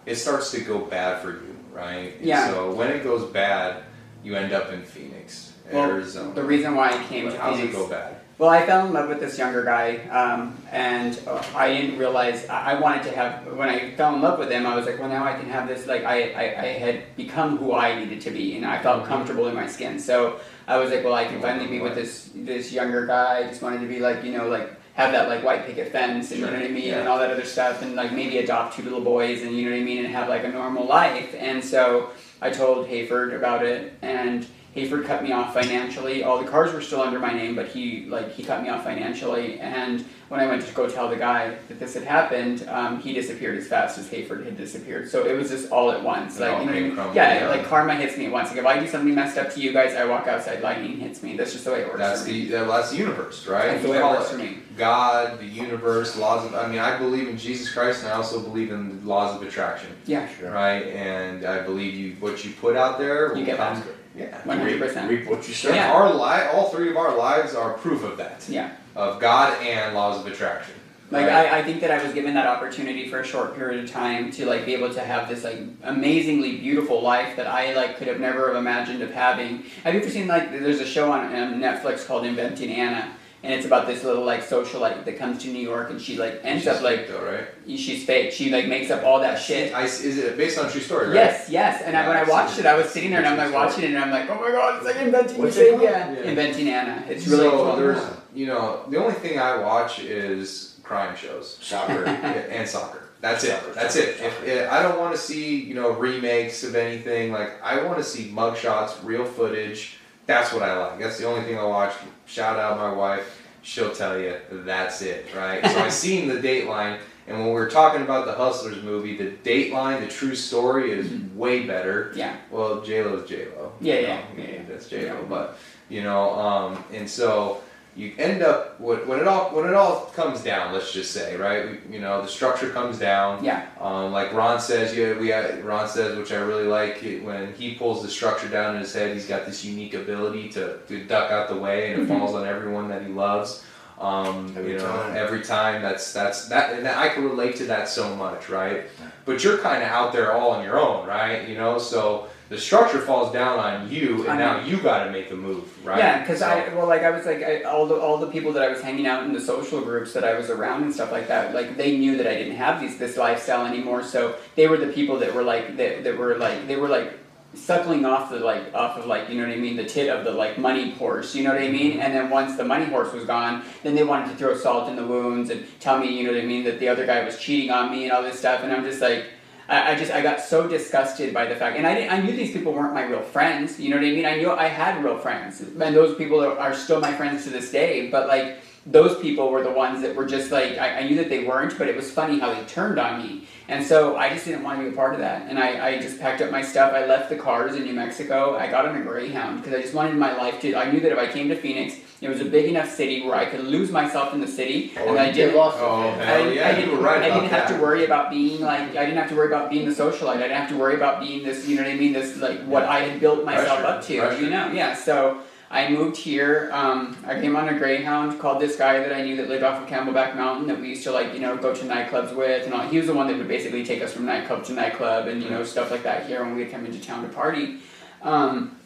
it starts to go bad for you, right? And Yeah. So when it goes bad, you end up in Phoenix, Well, Arizona. the reason why I came to Phoenix. it go bad? Well, I fell in love with this younger guy, um, and uh, I didn't realize I wanted to have. When I fell in love with him, I was like, well, now I can have this. Like, I, I, I had become who I needed to be, and I felt comfortable in my skin. So I was like, well, I can finally be with this this younger guy. I just wanted to be like, you know, like have that like white picket fence, and you know what I mean, Yeah. and all that other stuff, and like maybe adopt two little boys, and you know what I mean, and have like a normal life. And so I told Hayford about it, and Hayford cut me off financially. All the cars were still under my name, but he like he cut me off financially. And when I went to go tell the guy that this had happened, um, he disappeared as fast as Hayford had disappeared. So it was just all at once. Like you know what I came mean? crumbling Yeah, like karma hits me at once. Like if I do something messed up to you guys, I walk outside, lightning hits me. That's just the way it works. That's the that- that's the universe, right? That's the way it works for me. God, the universe, laws of. I mean, I believe in Jesus Christ, and I also believe in the laws of attraction, Yeah, Sure. right? And I believe you what you put out there will You get come. back. Yeah. one hundred percent. Reap what you sow. Yeah. Our li- all three of our lives are proof of that, Yeah. of God and laws of attraction. Like right? I, I think that I was given that opportunity for a short period of time to like be able to have this like amazingly beautiful life that I like could have never have imagined of having. Have you ever seen like there's a show on um, Netflix called Inventing Anna, and it's about this little like socialite that comes to New York and she like ends She's up like fake though, right? she's fake. She like makes up all that shit. I, is it based on a true story, right? Yes, yes. And I, when I I've watched seen it, I was sitting there and I'm like It's a watching it and I'm like, oh my god, it's like inventing What's you it yeah. Yeah. Inventing Anna. It's really so cool. there's, you know, the only thing I watch is crime shows. Soccer. And soccer. That's it. That's it. If, if- I don't want to see you know remakes of anything. Like I want to see mugshots, real footage. That's what I like. That's the only thing I watch. Shout out my wife. She'll tell you that's it, right? so I seen the Dateline, and when we were talking about the Hustlers movie, the Dateline, the true story, is way better. Yeah. Well, J Lo's J Lo. Yeah, yeah, yeah, yeah. That's J Lo, Yeah. but you know, um, and so you end up when, when it all when it all comes down. Let's just say, right? You know, the structure comes down. Yeah. Um, like Ron says, yeah, we have, Ron says, which I really like, it- when he pulls the structure down in his head, he's got this unique ability to, to duck out the way, and it Mhm. falls on everyone that he loves. Um, Every you know, time. every time that's that's that, and I can relate to that so much, right? But you're kind of out there all on your own, right? You know, so the structure falls down on you, and I now you got to make a move, right? Yeah, because So- I well, like I was like I, all the all the people that I was hanging out in the social groups that I was around and stuff like that, like they knew that I didn't have these this lifestyle anymore. So they were the people that were like that, that were like they were like suckling off the like off of like you know what I mean the tit of the like money horse you know what I mean mm-hmm. and then once the money horse was gone then they wanted to throw salt in the wounds and tell me you know what I mean that the other guy was cheating on me and all this stuff and I'm just like I, I just I got so disgusted by the fact, and I didn't, I knew these people weren't my real friends. You know what I mean? I knew I had real friends, and those people are, are still my friends to this day. But like those people were the ones that were just like I, I knew that they weren't, but it was funny how they turned on me, and so I just didn't want to be a part of that. And I, I just packed up my stuff. I left the cars in New Mexico. I got on a Greyhound because I just wanted my life to. I knew that if I came to Phoenix, it was a big enough city where I could lose myself in the city, Oh, and I didn't. get. Oh, in it. hell I, yeah, I didn't, were right I didn't have that. to worry about being like I didn't have to worry about being the socialite. I didn't have to worry about being this, you know what I mean? This like what I had built myself Pressure, up to, pressure. you know? Yeah. So I moved here. Um, I came on a Greyhound. Called this guy that I knew that lived off of Camelback Mountain that we used to like, you know, go to nightclubs with, and all. He was the one that would basically take us from nightclub to nightclub and you know stuff like that here when we would come into town to party. Um,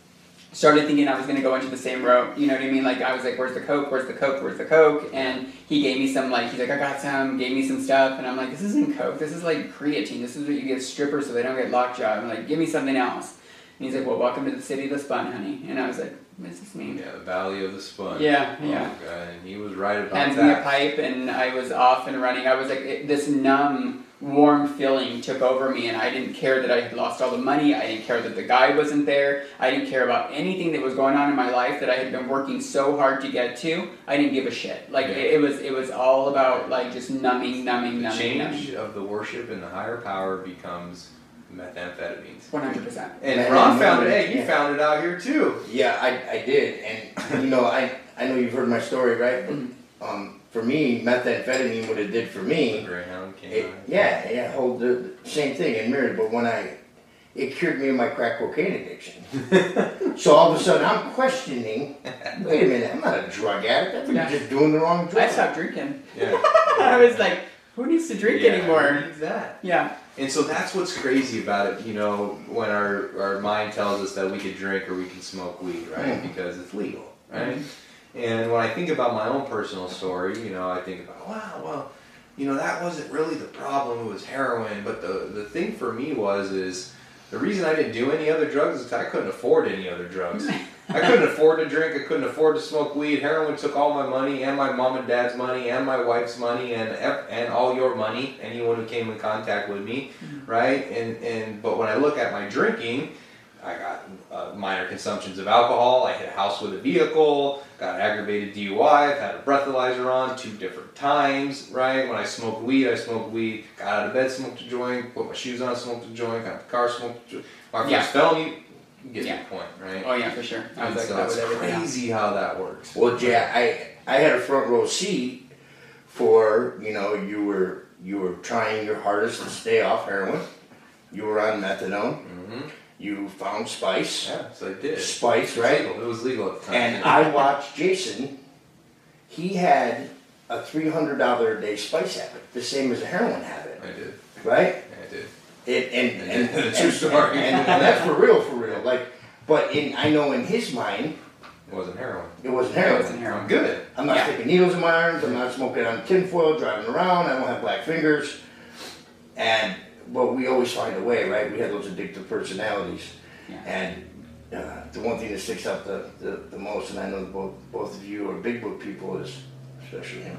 started thinking I was going to go into the same route. You know what I mean? Like I was like, "Where's the coke? Where's the coke? Where's the coke?" And he gave me some like he's like, "I got some." Gave me some stuff, and I'm like, "This isn't coke. This is like creatine. This is what you give strippers so they don't get lockjaw." I'm like, "Give me something else." And he's like, "Well, welcome to the city of the spun, honey." And I was like, "What does this mean?" Yeah, the Valley of the Sponge. Yeah, Oh, yeah. God, and he was right about Hands me a pipe, and I was off and running. I was like, it, this numb, warm feeling took over me, and I didn't care that I had lost all the money. I didn't care that the guy wasn't there. I didn't care about anything that was going on in my life that I had been working so hard to get to. I didn't give a shit. Like Yeah. it, it was, it was all about like just numbing, numbing, The numbing, numbing. change of the worship and the higher power becomes methamphetamines. One hundred percent. And Ron found it. Hey, you yeah. found it out here too. Yeah, I, I did, and you know, I, I know you've heard my story, right? But Mhm. um, for me, methamphetamine, what it did for The me, Greyhound came it, out. yeah, yeah, hold the, the same thing in mirror. But when I, it cured me of my crack cocaine addiction. so all of a sudden, I'm questioning. Wait a minute, I'm not a drug addict. I'm Yeah. just doing the wrong drug. I stopped drinking. Yeah. I was like, who needs to drink Yeah, anymore? who needs that? Yeah. And so that's what's crazy about it, you know, when our, our mind tells us that we could drink or we can smoke weed, right? Mm. Because it's legal, right? And when I think about my own personal story, you know, I think about, wow, well, you know, that wasn't really the problem, it was heroin. But the, the thing for me was, is the reason I didn't do any other drugs is I couldn't afford any other drugs. I couldn't afford to drink. I couldn't afford to smoke weed. Heroin took all my money and my mom and dad's money and my wife's money and and all your money. Anyone who came in contact with me, right? And and but when I look at my drinking, I got uh, minor consumptions of alcohol. I hit a house with a vehicle. Got aggravated DUI. I've had a breathalyzer on two different times, right? When I smoked weed, I smoked weed. Got out of bed, smoked a joint. Put my shoes on, smoked a joint. Got in the car, smoked a joint. My first Yeah. felony. Get Yeah. the point, right? Oh yeah, for sure. I was like so that it's with crazy how that works. Well, Jay, I I had a front row seat for you know you were you were trying your hardest to stay off heroin. You were on methadone. hmm You found spice. Yeah, so I did. Spice, It was right? It was legal at the time. And I watched Jason. He had a three hundred dollar a day spice habit, the same as a heroin habit, I did. right? I did. It and and, True story. And, and that's for real, for real. Like, but in I know in his mind It wasn't heroin. it wasn't It heroin. wasn't heroin. I'm good. I'm not Yeah. sticking needles in my arms. I'm not smoking on tinfoil, driving around. I don't have black fingers. And but we always find a way, right? We have those addictive personalities. Yeah. And uh, the one thing that sticks out the, the, the most, and I know both both of you are big book people, is especially you know,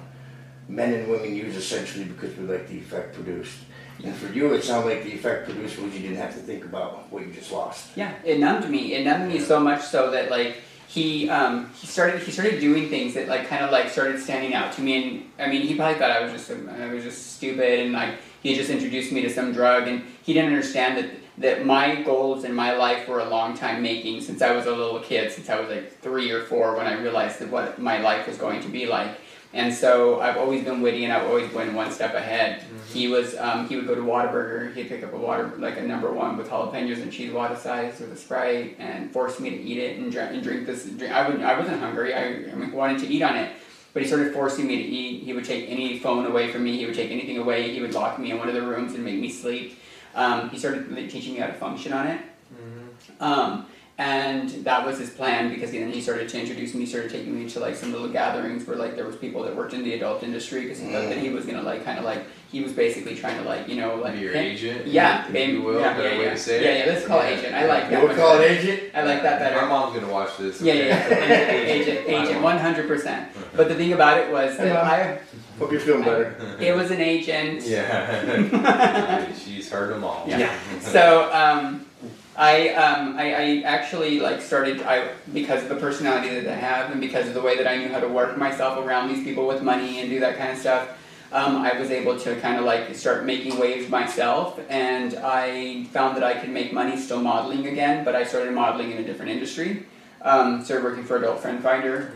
men and women use essentially because we like the effect produced. And for you, it sounded like the effect produced was you didn't have to think about what you just lost. Yeah, it numbed me. It numbed me so much so that like he um, he started he started doing things that like kind of like started standing out to me. And I mean, he probably thought I was just I was just stupid and like he just introduced me to some drug and he didn't understand that that my goals in my life were a long time making since I was a little kid, since I was like three or four when I realized that what my life was going to be like. And so I've always been witty and I've always been one step ahead. He was um, he would go to Whataburger, he'd pick up a water like a number one with jalapenos and cheese water size with a sprite and force me to eat it and drink and drink this drink. I would I wasn't hungry. I, I wanted to eat on it. but he started forcing me to eat. He would take any phone away from me. He would take anything away. He would lock me in one of the rooms and make me sleep. Um, he started teaching me how to function on it. Um, and that was his plan because then he started to introduce me, he started taking me to like some little gatherings where like there was people that worked in the adult industry because he thought that he was gonna like kind of like he was basically trying to like you know like Be your pin- agent, Yeah, if maybe. you will, yeah, yeah, way yeah. to say it. Yeah, yeah. Let's call it Yeah. agent. I like that. You would much call it better. agent? I like that better. My mom's gonna watch this. Yeah, yeah, yeah. okay? agent, agent, one hundred percent. But the thing about it was that I, Hope you're feeling better. it was an agent. Yeah. She's heard them all. Yeah. So um, I, um, I I actually like started I because of the personality that I have and because of the way that I knew how to work myself around these people with money and do that kind of stuff. Um, I was able to kind of like start making waves myself, and I found that I could make money still modeling again. But I started modeling in a different industry. Um, started working for Adult Friend Finder.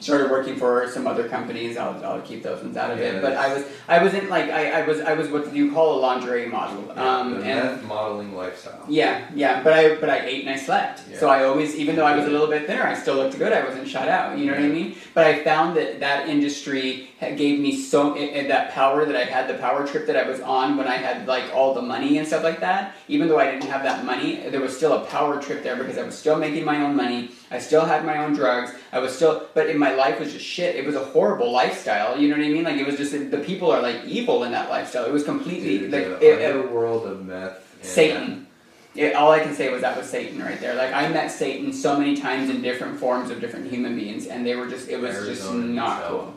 Started working for some other companies. I'll, I'll keep those ones out of Yeah, it. But I was I wasn't like I, I was I was what you call a lingerie model. Um, and modeling lifestyle. yeah, yeah, but I but I ate and I slept. Yeah. So I always, even though I was a little bit thinner, I still looked good. I wasn't shut out. You know what I mean? But I found that that industry gave me so it, it- that power that I had, the power trip that I was on when I had like all the money and stuff like that. Even though I didn't have that money, there was still a power trip there because I was still making my own money. I still had my own drugs. I was still, but in my life was just shit. It was a horrible lifestyle. You know what I mean? Like it was just the people are like evil in that lifestyle. It was completely Dude, like it- it- underworld of meth. and- Satan. Yeah, all I can say was that was Satan right there. Like I met Satan so many times in different forms of different human beings, and they were just it was just not cool.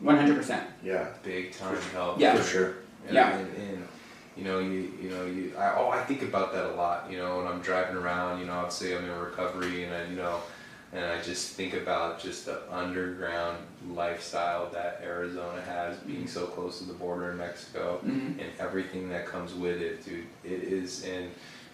One hundred percent. Yeah, Big time help. Yeah. for sure. And, Yeah. And, and, you know, you you know, you I, oh, I think about that a lot. You know, when I'm driving around, you know, obviously I'm in recovery, and I, you know, and I just think about just the underground lifestyle that Arizona has, being so close to the border in Mexico, Mhm. and everything that comes with it, dude. It is, and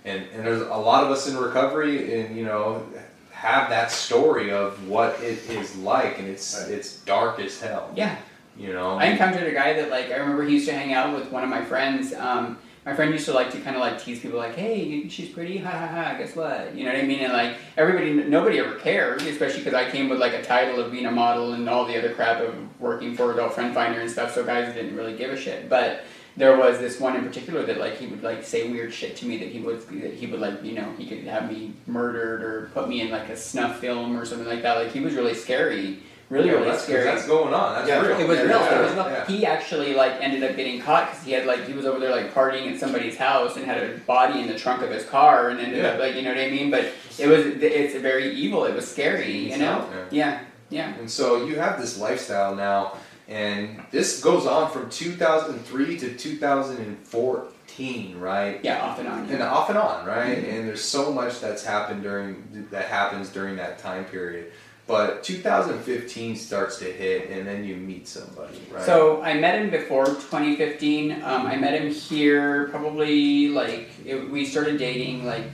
and and there's a lot of us in recovery, and you know. Have that story of what it is like, and it's Right. it's dark as hell. Yeah, You know, I encountered a guy that like I remember he used to hang out with one of my friends. Um, my friend used to like to kind of like tease people like, "Hey, she's pretty, ha ha ha." Guess what? You know what I mean? And like everybody, nobody ever cared, especially because I came with like a title of being a model and all the other crap of working for Adult Friend Finder and stuff. So guys didn't really give a shit. But there was this one in particular that like he would like say weird shit to me that he would that he would like you know he could have me murdered or put me in like a snuff film or something like that. Like he was really scary. Really, Yeah, really that's, scary. That's going on. That's Yeah, real. It was Yeah, real. yeah, it was real. yeah. He actually like ended up getting caught because he had like he was over there like partying at somebody's house and had a body in the trunk of his car and ended Yeah. up like you know what I mean. But it was it's very evil. It was scary. You know. Yeah. Yeah. And so you have this lifestyle now, and this goes on from 2003 to 2014, right? Yeah. Off and on. And off and on, right? Mm-hmm. And there's so much that's happened during that happens during that time period. But 2015 starts to hit, and then you meet somebody, right? So I met him before 2015. Um, I met him here probably like it, we started dating like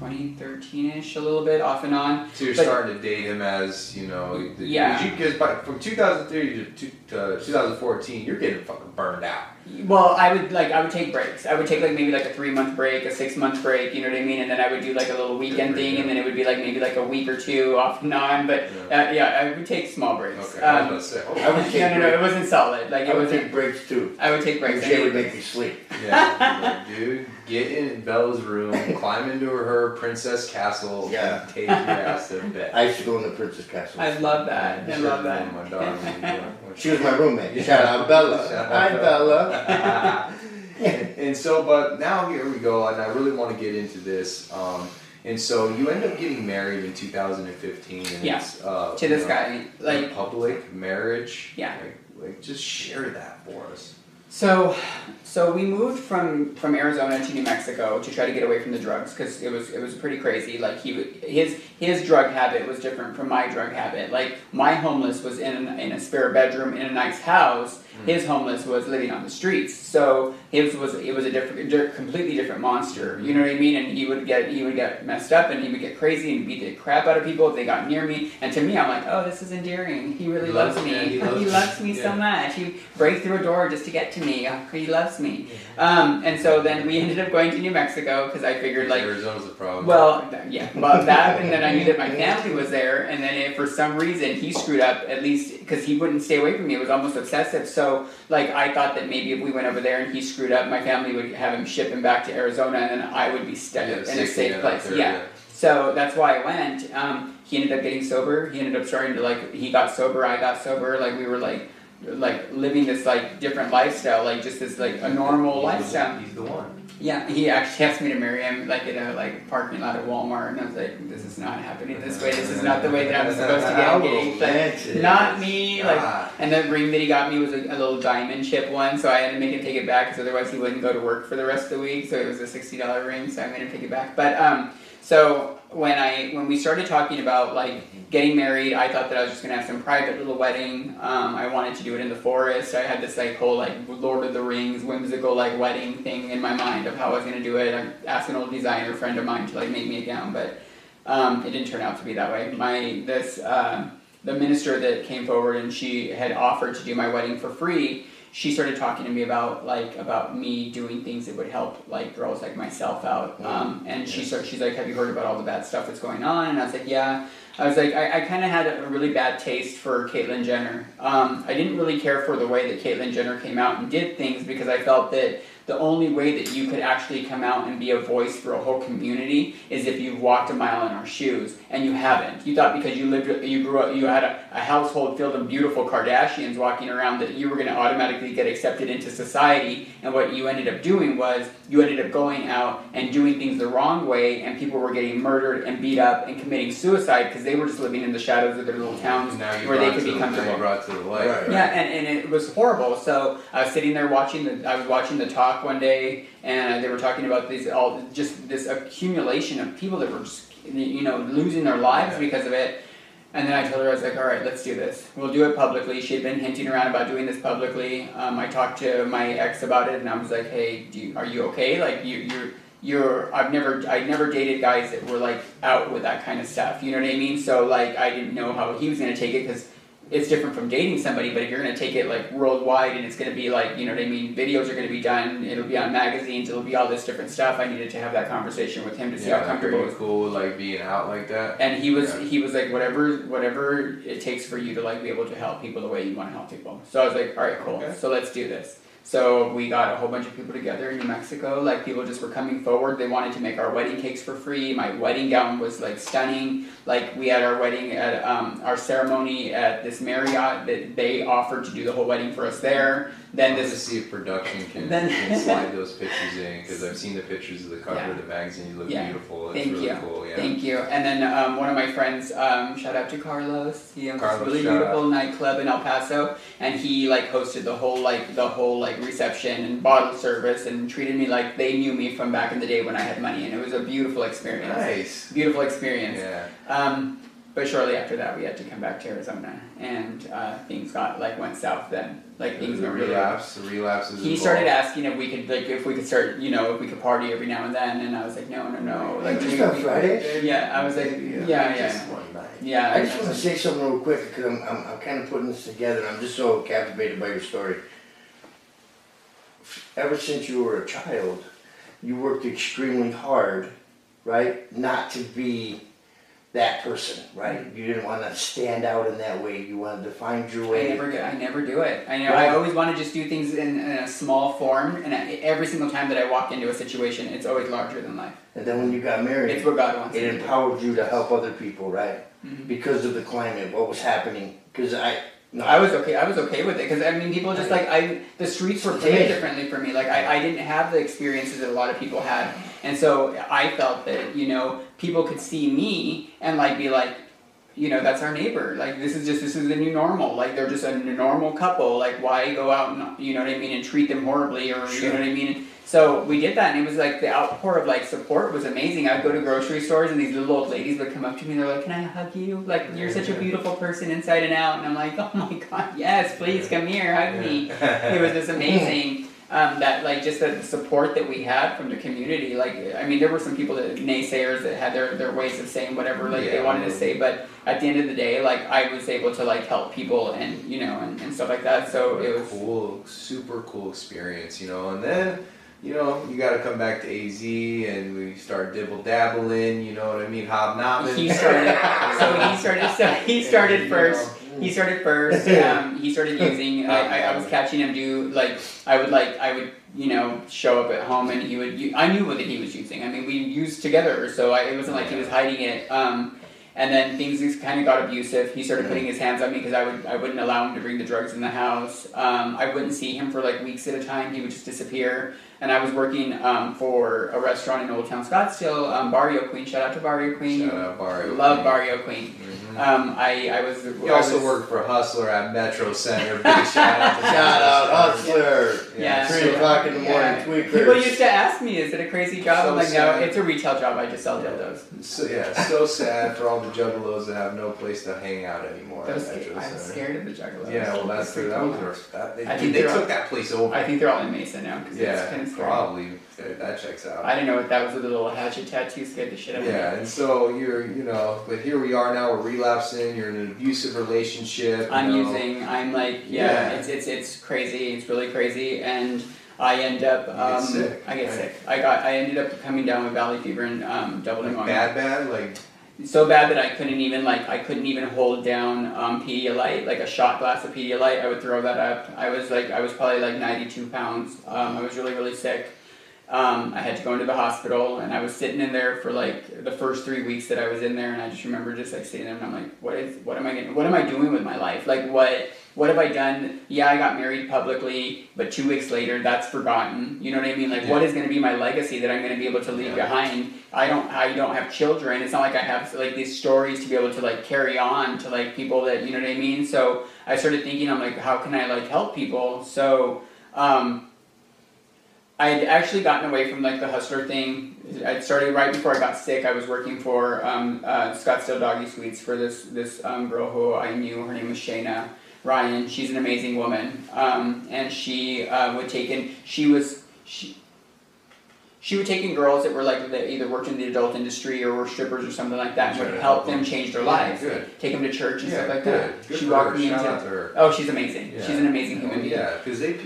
2013ish a little bit off and on. So you're But- starting to date him as you know, the- Yeah. Because from 2003 to, to 2014, you're getting fucking burned out. Well, I would like I would take breaks. I would take like maybe like a three month break, a six month break. You know what I mean? And then I would do like a little weekend break, thing, yeah. and then it would be like maybe like a week or two off and on. But uh, yeah, I would take small breaks. Okay, I Um, was say, oh, I would no, take no, no, breaks. it wasn't solid. Like I it would take breaks too. I would take breaks. Jay would make me sleep. Yeah, like, dude, get in Bella's room, climb into her princess castle, Yeah. and take your ass to bed. I used to go in the Princess Castle. I love that. I love that. My daughter would do it. She was my roommate. Shout out Bella. Shout Hi out Bella. and, and so, but now here we go, and I really want to get into this. Um, and so you end up getting married in 2015, and Yeah. uh, To this know, guy, like public marriage. Yeah. Like, like, just share that for us. So, so we moved from from Arizona to New Mexico to try to get away from the drugs because it was it was pretty crazy. Like he would, his his drug habit was different from my drug habit. Like my homeless was in in a spare bedroom in a nice house. His homeless was living on the streets. So his was it was a different, di- completely different monster. You know what I mean? And he would get he would get messed up and he would get crazy and beat the crap out of people if they got near me. And to me, I'm like, oh, this is endearing. He really Loves- loves, me. yeah, he he loves loves, you. me so much. He break through a door just to get to me. Oh, he loves me. Um, and so then we ended up going to New Mexico because I figured like, Arizona's a problem. well, yeah, well that, and then I knew that my family was there, and then if for some reason he screwed up, at least because he wouldn't stay away from me, it was almost obsessive. So like I thought that maybe if we went over there and he screwed up, my family would have him ship him back to Arizona, and then I would be stuck Yeah, in a safe net place. there, yeah. So that's why I went. Um, he ended up getting sober. He ended up starting to like. He got sober. I got sober. Like we were like, like living this like different lifestyle, like just this like a normal He's the- lifestyle. He's the one. Yeah, he actually asked me to marry him like in a like parking lot at Walmart, and I was like, "This is not happening this way. This is not the way that I was supposed to get engaged. Like, not me." Like, and the ring that he got me was a, a little diamond chip one, so I had to make him take it back because otherwise he wouldn't go to work for the rest of the week. So it was a sixty dollar ring, so I made him take it back. But um, so when I when we started talking about like getting married, I thought that I was just gonna have some private little wedding. Um, I wanted to do it in the forest. I had this like whole like Lord of the Rings whimsical like wedding thing in my mind of how I was gonna do it. I asked an old designer friend of mine to like make me a gown, but um, it didn't turn out to be that way. My this um, the minister that came forward and she had offered to do my wedding for free. She started talking to me about like about me doing things that would help like girls like myself out. Um, and she started, she's like, "Have you heard about all the bad stuff that's going on?" And I was like, "Yeah." I was like, I, I kind of had a really bad taste for Caitlyn Jenner. Um, I didn't really care for the way that Caitlyn Jenner came out and did things because I felt that the only way that you could actually come out and be a voice for a whole community is if you've walked a mile in our shoes, and you haven't. You thought because you lived, you grew up, you had a, a household filled of beautiful Kardashians walking around that you were going to automatically get accepted into society. And what you ended up doing was you ended up going out and doing things the wrong way, and people were getting murdered and beat up and committing suicide because they were just living in the shadows of their little towns Now where they could to be the- comfortable. brought to the light. Right. Yeah, and, and it was horrible. So I was sitting there watching the. I was watching the talk one day, and they were talking about these all just this accumulation of people that were just you know losing their lives Yeah. because of it. And then I told her I was like, all right, let's do this. We'll do it publicly. She had been hinting around about doing this publicly. Um, I talked to my ex about it, and I was like, hey, do you, are you okay? Like you, you're. You're, I've never, I never dated guys that were like out with that kind of stuff. You know what I mean? So like, I didn't know how he was gonna take it because it's different from dating somebody, but if you're gonna take it like worldwide and it's gonna be like, you know what I mean, videos are gonna be done, it'll be on magazines, it'll be all this different stuff. I needed to have that conversation with him to see Yeah, how comfortable. Was. cool with like being out like that? And he was Yeah. he was like whatever whatever it takes for you to like be able to help people the way you want to help people. So I was like, all right, cool. Okay. So let's do this. So we got a whole bunch of people together in New Mexico. Like people just were coming forward. They wanted to make our wedding cakes for free. My wedding gown was like stunning. Like we had our wedding at um, our ceremony at this Marriott that they offered to do the whole wedding for us there. Then Let's see if production can, Then- can slide those pictures in because I've seen the pictures of the cover Yeah. of the magazine. You look Yeah. beautiful. It's Thank really you. cool. Yeah. Thank you. And then um, one of my friends, um, shout out to Carlos. He owns Carlos, this really beautiful nightclub in El Paso, and he like hosted the whole like the whole like reception and bottle service, and treated me like they knew me from back in the day when I had money, and it was a beautiful experience. Nice. Beautiful experience. Yeah. Um, but shortly after that, we had to come back to Arizona, and uh, things got like went south. Then like things the went really. relapse. The relapse is He involved. started asking if we could like if we could start you know if we could party every now and then, and I was like no no no like Just on Friday? Yeah, I was like yeah yeah. Just one night. Yeah, I just want to say something real quick because I'm, I'm, I'm kind of putting this together and I'm just so captivated by your story. Ever since you were a child, you worked extremely hard, right? Not to be that person, right? You didn't want to stand out in that way. You wanted to find your way. I never, do- I never do it. I know. Right. I always want to just do things in, in a small form, and I, every single time that I walk into a situation, it's always larger than life. And then when you got married, It's what God wants. it empowered you to help other people, right? Mhm. Because of the climate, what was happening. Because I, no, I was okay. I was okay with it because I mean, people just like I. The streets were amazing. differently for me. Like I, I didn't have the experiences that a lot of people had, and so I felt that you know people could see me and like be like, you know, that's our neighbor. Like this is just this is the new normal. Like they're just a normal couple. Like why go out and you know what I mean and treat them horribly or you know what I mean. So we did that, and it was like the outpour of like support was amazing. I'd go to grocery stores, and these little old ladies would come up to me, and they're like, "Can I hug you? Like you're such a beautiful person inside and out." And I'm like, "Oh my god, yes, please come here, hug me." It was just amazing. Um, that like just the support that we had from the community. Like I mean, there were some people that naysayers that had their, their ways of saying whatever like they wanted to say, but at the end of the day, like I was able to like help people and you know and, and stuff like that. So it was cool, super cool experience, you know. And then you know, you got to come back to AZ, and we start dibble dabbling. You know what I mean? Hobnobbing. He started. so he started. So he started first. He started first. Um, he started using. I, I, I was catching him do like I would like I would you know show up at home and he would. I knew what he was using. I mean, we used together, so I, it wasn't like he was hiding it. Um, and then things just kind of got abusive. He started putting his hands on me because I would I wouldn't allow him to bring the drugs in the house. Um, I wouldn't see him for like weeks at a time. He would just disappear. And I was working um, for a restaurant in Old Town Scottsdale, um, Barrio Queen. Shout out to Barrio Queen. Shout out Barrio. Love Queen. Barrio Queen. Mhm. Um, I, I was. He I also was, worked for Hustler at Metro Center. Big shout out to Shout out Hustler. Yeah. Three o'clock in the morning, Yeah. tweakers. People used to ask me, "Is it a crazy job?" So I'm like, sad. "No, it's a retail job. I just sell dildos." So yeah, so sad for all the juggalos that have no place to hang out anymore. At Metro I'm Center. scared of the juggalos. Yeah, well, that's They're that was their, that, they, I think they're took all- that place over. I think they're all in Mesa now because yeah, it's kind of probably that that checks out. I didn't know what that was with a little hatchet tattoo. Scared the shit out of me. Yeah, and so you're, you know, but here we are now. We're relapsing. You're in an abusive relationship. I'm know. using. I'm like, yeah, Yeah. it's it's it's crazy. It's really crazy, and I end up. Um, sick, I get right? sick. I got. I ended up coming down with valley fever and um, double Like pneumonia. bad, bad, like so bad that I couldn't even like I couldn't even hold down um, Pedialyte like a shot glass of Pedialyte. I would throw that up. I was like I was probably like 92 pounds. Um, I was really really sick. Um, I had to go into the hospital and I was sitting in there for like the first three weeks that I was in there and I just remember just like sitting there and I'm like what is what am I getting what am I doing with my life like what what have I done yeah I got married publicly but two weeks later that's forgotten you know what I mean like what is going to be my legacy that I'm going to be able to leave Yeah. behind I don't I don't have children. It's not like I have like these stories to be able to like carry on to like people that you know what I mean. So I started thinking I'm like how can I like help people? So um, I had actually gotten away from like the hustler thing. I started right before I got sick. I was working for um, uh, Scottsdale Doggy Sweets for this this um, girl who I knew. Her name was Shayna Ryan. She's an amazing woman, um, and she uh, would take in. She was she she would take in girls that were like that either worked in the adult industry or were strippers or something like that and would help help them change their Yeah, lives. good. Take them to church and yeah, stuff like good. that. Good she walked her. me into her. Oh, she's amazing. Yeah. She's an amazing Oh, human being. Yeah, because they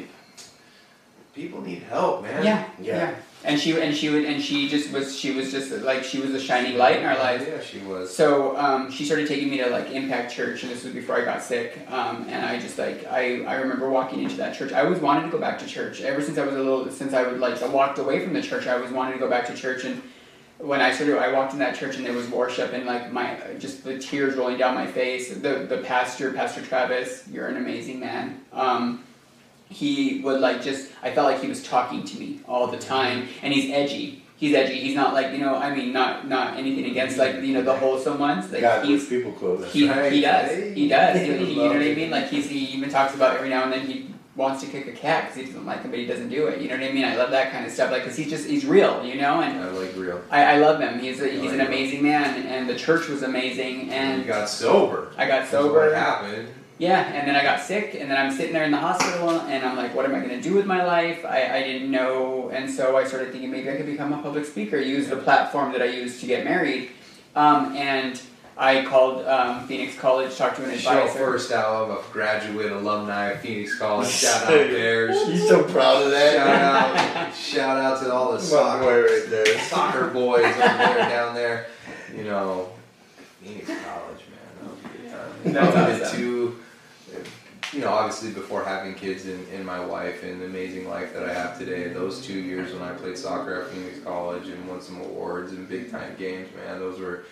people need help, man. Yeah, Yeah. yeah. And she and she would and she just was she was just like she was a shining light in our lives. Yeah, she was. So um, she started taking me to like Impact Church, and this was before I got sick. Um, and I just like I, I remember walking into that church. I always wanted to go back to church ever since I was a little since I would like I walked away from the church. I always wanted to go back to church, and when I sort of I walked in that church and there was worship and like my just the tears rolling down my face. The the pastor, Pastor Travis, you're an amazing man. Um, he would like just I felt like he was talking to me all the time, and he's edgy. He's edgy. He's not like you know. I mean, not not anything against like you know the wholesome ones. Like God, he's people clothes. he, right. he does. Hey. He does. He, he- you know what I mean? Like he's, he even talks about every now and then he wants to kick a cat because he doesn't like him, but he doesn't do it. You know what I mean? I love that kind of stuff. Like because he's just he's real, you know. And I like real. I, I love him. He's a, he's an like him. amazing man, and the church was amazing. you And got sober. I got That's What sober. happened? Yeah, and then I got sick, and then I'm sitting there in the hospital, and I'm like, what am I going to do with my life? I, I didn't know, and so I started thinking maybe I could become a public speaker, use the platform that I used to get married. Um, and I called um, Phoenix College, talked to an Show advisor. first out of a graduate alumni of Phoenix College. Shout out Bears. He's so proud of that. Shout out, shout out to all the soccer, boy right there. soccer boys over there down there. You know, Phoenix College, man, that was a good time. That's I awesome. two, you know, obviously before having kids and, and my wife and the amazing life that I have today. Those two years when I played soccer at Phoenix College and won some awards and big time games, man, those were,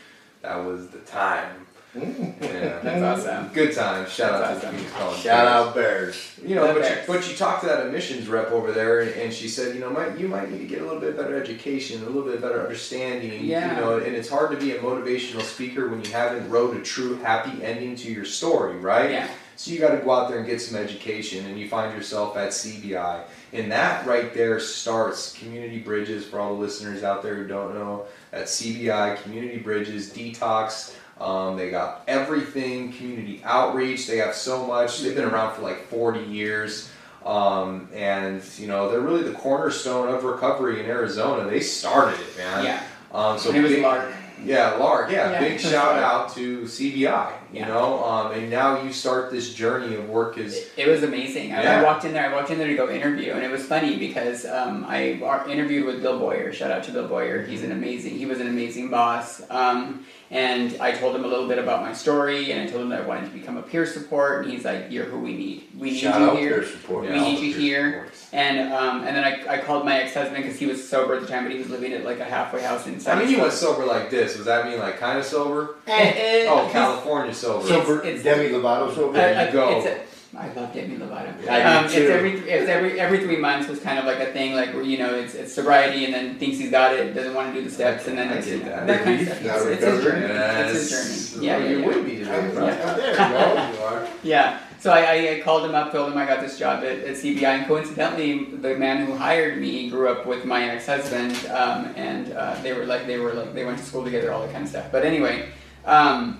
that was the time. Mm. Yeah. That's awesome. Good time. Shout out That's to awesome. Phoenix College. Shout Bears. out Bears. You know, but you, but you talked to that admissions rep over there, and, and she said, you know, might you might need to get a little bit better education, a little bit better understanding. Yeah. You know, and it's hard to be a motivational speaker when you haven't wrote a true happy ending to your story, right? Yeah. So you got to go out there and get some education, and you find yourself at CBI, and that right there starts community bridges for all the listeners out there who don't know. At CBI, community bridges, detox. Um, they got everything, community outreach. They have so much. They've been around for like 40 years. Um, and you know they're really the cornerstone of recovery in Arizona. They started it, man. Yeah. Um, so and it was big, Lark. yeah, Lark. Yeah, Yeah. big shout out to CBI. You Yeah. know, um, and now you start this journey of work is It, it was amazing. I, I walked in there. I walked in there to go interview, and it was funny because um, I interviewed with Bill Boyer. Shout out to Bill Boyer. He's an amazing. He was an amazing boss. Um, and I told him a little bit about my story, and I told him that I wanted to become a peer support. And he's like, "You're who we need. We need Shout you out here." peer support. We need you here. And um, and then I, I called my ex husband because he was sober at the time, but he was living at like a halfway house in. I mean, you Sunny went sober like this. Was that mean like kind of sober? Eh, eh, Oh, California sober. So- Sober, it's- Demi Lovato sober. There you Uh, go. It's a, I love Demi Lovato. I um, do it's every it's every every three months was kind of like a thing, like where you know it's, it's sobriety, and then thinks he's got it, doesn't want to do the steps, and then I it's, get you know, that. that kind of stuff. Now It's, it's his recovery. journey. Yes. It's his journey. Yeah, Well, yeah, you yeah. would be today, I'm- bro. I'm. You are. Yeah. So I, I, I called him up, told him I got this job at, at CBI, and coincidentally, the man who hired me grew up with my ex-husband, um, and uh, they were like they were like they went to school together, all that kind of stuff. But anyway. Um,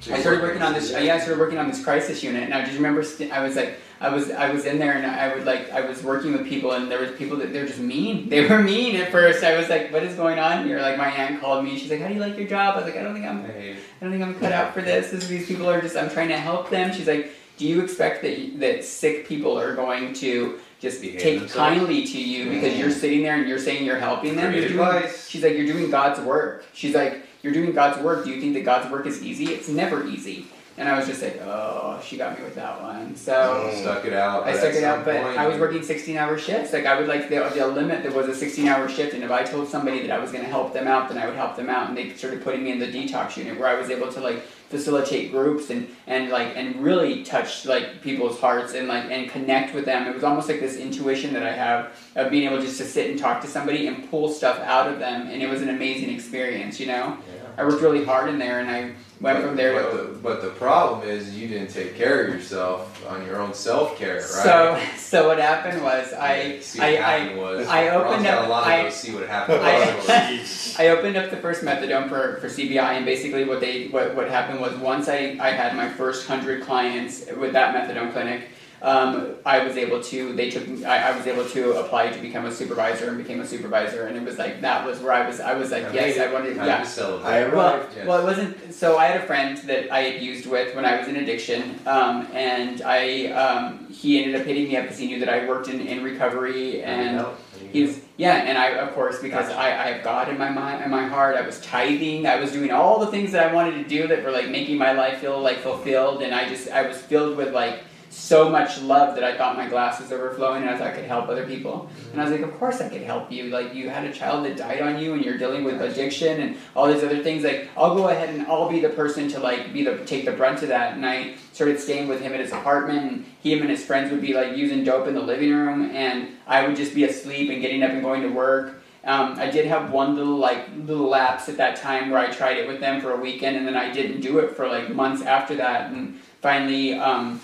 So I started working on this. Yeah, I started working on this crisis unit. Now, do you remember? st- I was like, I was, I was in there, and I would like, I was working with people, and there was people that they're just mean. They were mean at first. I was like, what is going on here? Like, my aunt called me. She's like, how do you like your job? I was like, I don't think I'm, I don't think I'm cut out for this. this these people are just. I'm trying to help them. She's like, do you expect that that sick people are going to just Behave take themselves? kindly to you because you're sitting there and you're saying you're helping them? You're doing. She's like, you're doing God's work. She's like, you're doing God's work. Do you think that God's work is easy? It's never easy. And I was just like, oh, she got me with that one. So stuck it out. I stuck it out, but point I was working 16 hour shifts. Like I would like the, the limit there was a 16 hour shift, and if I told somebody that I was going to help them out, then I would help them out. And they started putting me in the detox unit where I was able to like facilitate groups and and like and really touch like people's hearts and like and connect with them. It was almost like this intuition that I have of being able just to sit and talk to somebody and pull stuff out of them, and it was an amazing experience. You know, Yeah. I worked really hard in there, and I went But- from there but to. the, but the problem is you didn't take care of yourself on your own self care, right? So so what happened was I I, I was I opened up- a lot I- see what happened. I- I opened up the first methadone for, for CBI, and basically what they what, what happened was once I, I had my first hundred clients with that methadone clinic, um, I was able to they took I, I was able to apply to become a supervisor and became a supervisor, and it was like that was where I was I was like I yes I wanted Time yeah to celebrate. I well, arrived. yes. well, it wasn't. So I had a friend that I had used with when I was in addiction, um, and I um, he ended up hitting me up because he knew that I worked in, in recovery, and There you he was yeah, and I of course because Gotcha. I, I have God in my mind in my heart. I was tithing. I was doing all the things that I wanted to do that were like making my life feel like fulfilled, and I just I was filled with like so much love that I thought my glass was overflowing, and I thought I could help other people. And I was like, of course I could help you. Like you had a child that died on you, and you're dealing with addiction and all these other things. Like I'll go ahead and I'll be the person to like be the take the brunt of that. And I started staying with him at his apartment, and him and his friends would be like using dope in the living room, and I would just be asleep and getting up and going to work. Um, I did have one little like little lapse at that time where I tried it with them for a weekend, and then I didn't do it for like months after that, and finally. Um,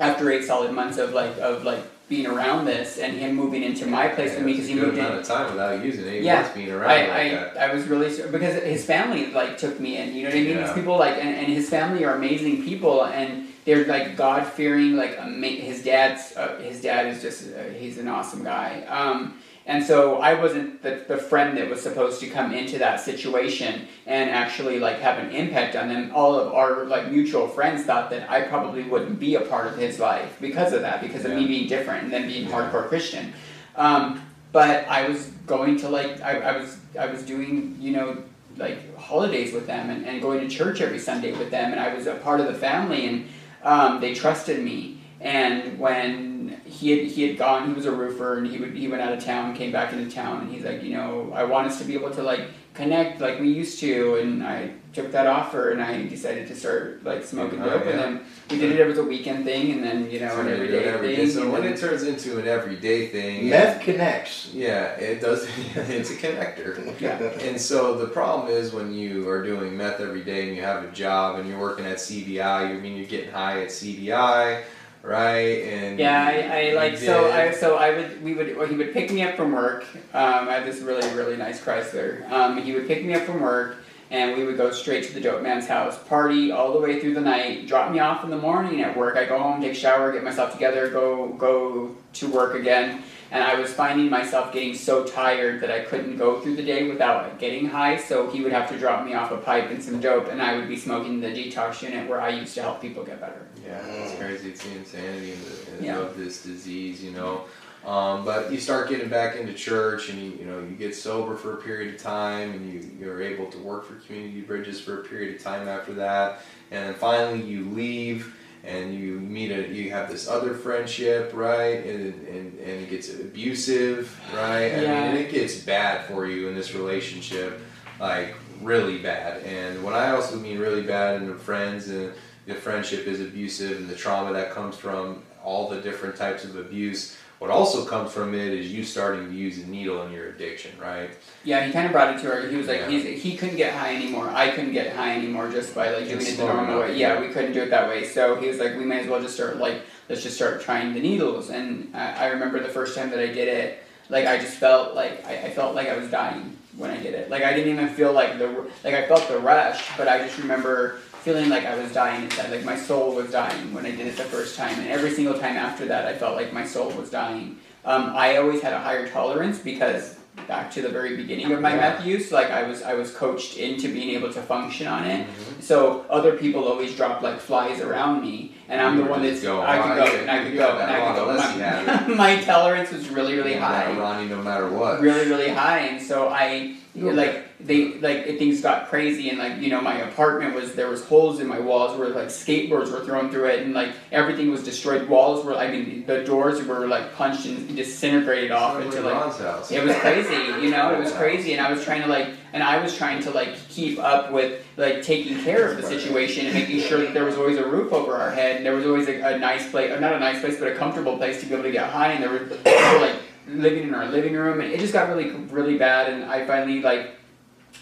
after eight solid months of like of like being around this and him moving into my place with me because he moved in. of time without using it. Yeah. being around I, like I, that. I was really because his family like took me in. You know what I mean? Yeah. These people like and, and his family are amazing people and they're like God fearing. Like ama- his dad's uh, his dad is just uh, he's an awesome guy. Um, and so I wasn't the, the friend that was supposed to come into that situation and actually like have an impact on them. All of our like mutual friends thought that I probably wouldn't be a part of his life because of that, because of me being different and then being hardcore Christian. Um, but I was going to like I, I was I was doing you know like holidays with them and, and going to church every Sunday with them and I was a part of the family and um, they trusted me and when he had he had gone he was a roofer and he would he went out of town came back into town and he's like you know I want us to be able to like connect like we used to and I took that offer and I decided to start like smoking Oh, dope with yeah. him we did it as a weekend thing and then you know So an everyday every thing day. So when it turns into an everyday thing, Meth connects. yeah, it does. it's a connector. yeah And so the problem is when you are doing meth every day and you have a job and you're working at CBI, you mean you're getting high at CBI, right? And Yeah, I, I like so I so I would we would well, he would pick me up from work. Um, I had this really really nice Chrysler. Um, he would pick me up from work, and we would go straight to the dope man's house, party all the way through the night, drop me off in the morning at work. I go home, take a shower, get myself together, go go to work again. And I was finding myself getting so tired that I couldn't go through the day without getting high. So he would have to drop me off a pipe and some dope, and I would be smoking the detox unit where I used to help people get better. Yeah, it's crazy. It's the insanity of, the, Yeah. of this disease, you know. Um, but you start getting back into church, and you, you know you get sober for a period of time, and you you're able to work for Community Bridges for a period of time after that, and then finally you leave. And you meet a, you have this other friendship, right? And, and, and it gets abusive, right? Yeah. I mean, and it gets bad for you in this relationship, like really bad. And what I also mean really bad in the friends and the friendship is abusive and the trauma that comes from all the different types of abuse. What also comes from it is you starting to use a needle in your addiction, right? Yeah, he kind of brought it to her. He was like, Yeah. he's, he couldn't get high anymore. I couldn't get high anymore just by like doing it the normal way. Yeah, yeah. we couldn't do it that way. So he was like, we might as well just start like, let's just start trying the needles. And I, I remember the first time that I did it, like I just felt like I, I felt like I was dying when I did it. Like I didn't even feel like the like I felt the rush, but I just remember feeling like I was dying inside. Like my soul was dying when I did it the first time, and every single time after that, I felt like my soul was dying. Um, I always had a higher tolerance because back to the very beginning of my Yeah. meth use, like I was I was coached into being able to function on it. So other people always drop like flies around me, and I'm You the one that's go, I "Oh, could go and I could go and I could go. unless you had My, my tolerance was really really high Ronnie, no matter what. really really high and so i like they like things got crazy and like you know my apartment was there was holes in my walls where like skateboards were thrown through it and like everything was destroyed. Walls were i mean the doors were like punched and disintegrated off into like house. it was crazy, you know, it was crazy, and I was trying to like, and I was trying to like keep up with like taking care of the situation and making sure that there was always a roof over our head, and there was always a, a nice place, or not a nice place, but a comfortable place to be able to get high, and there were like living in our living room, and it just got really, really bad, and I finally like.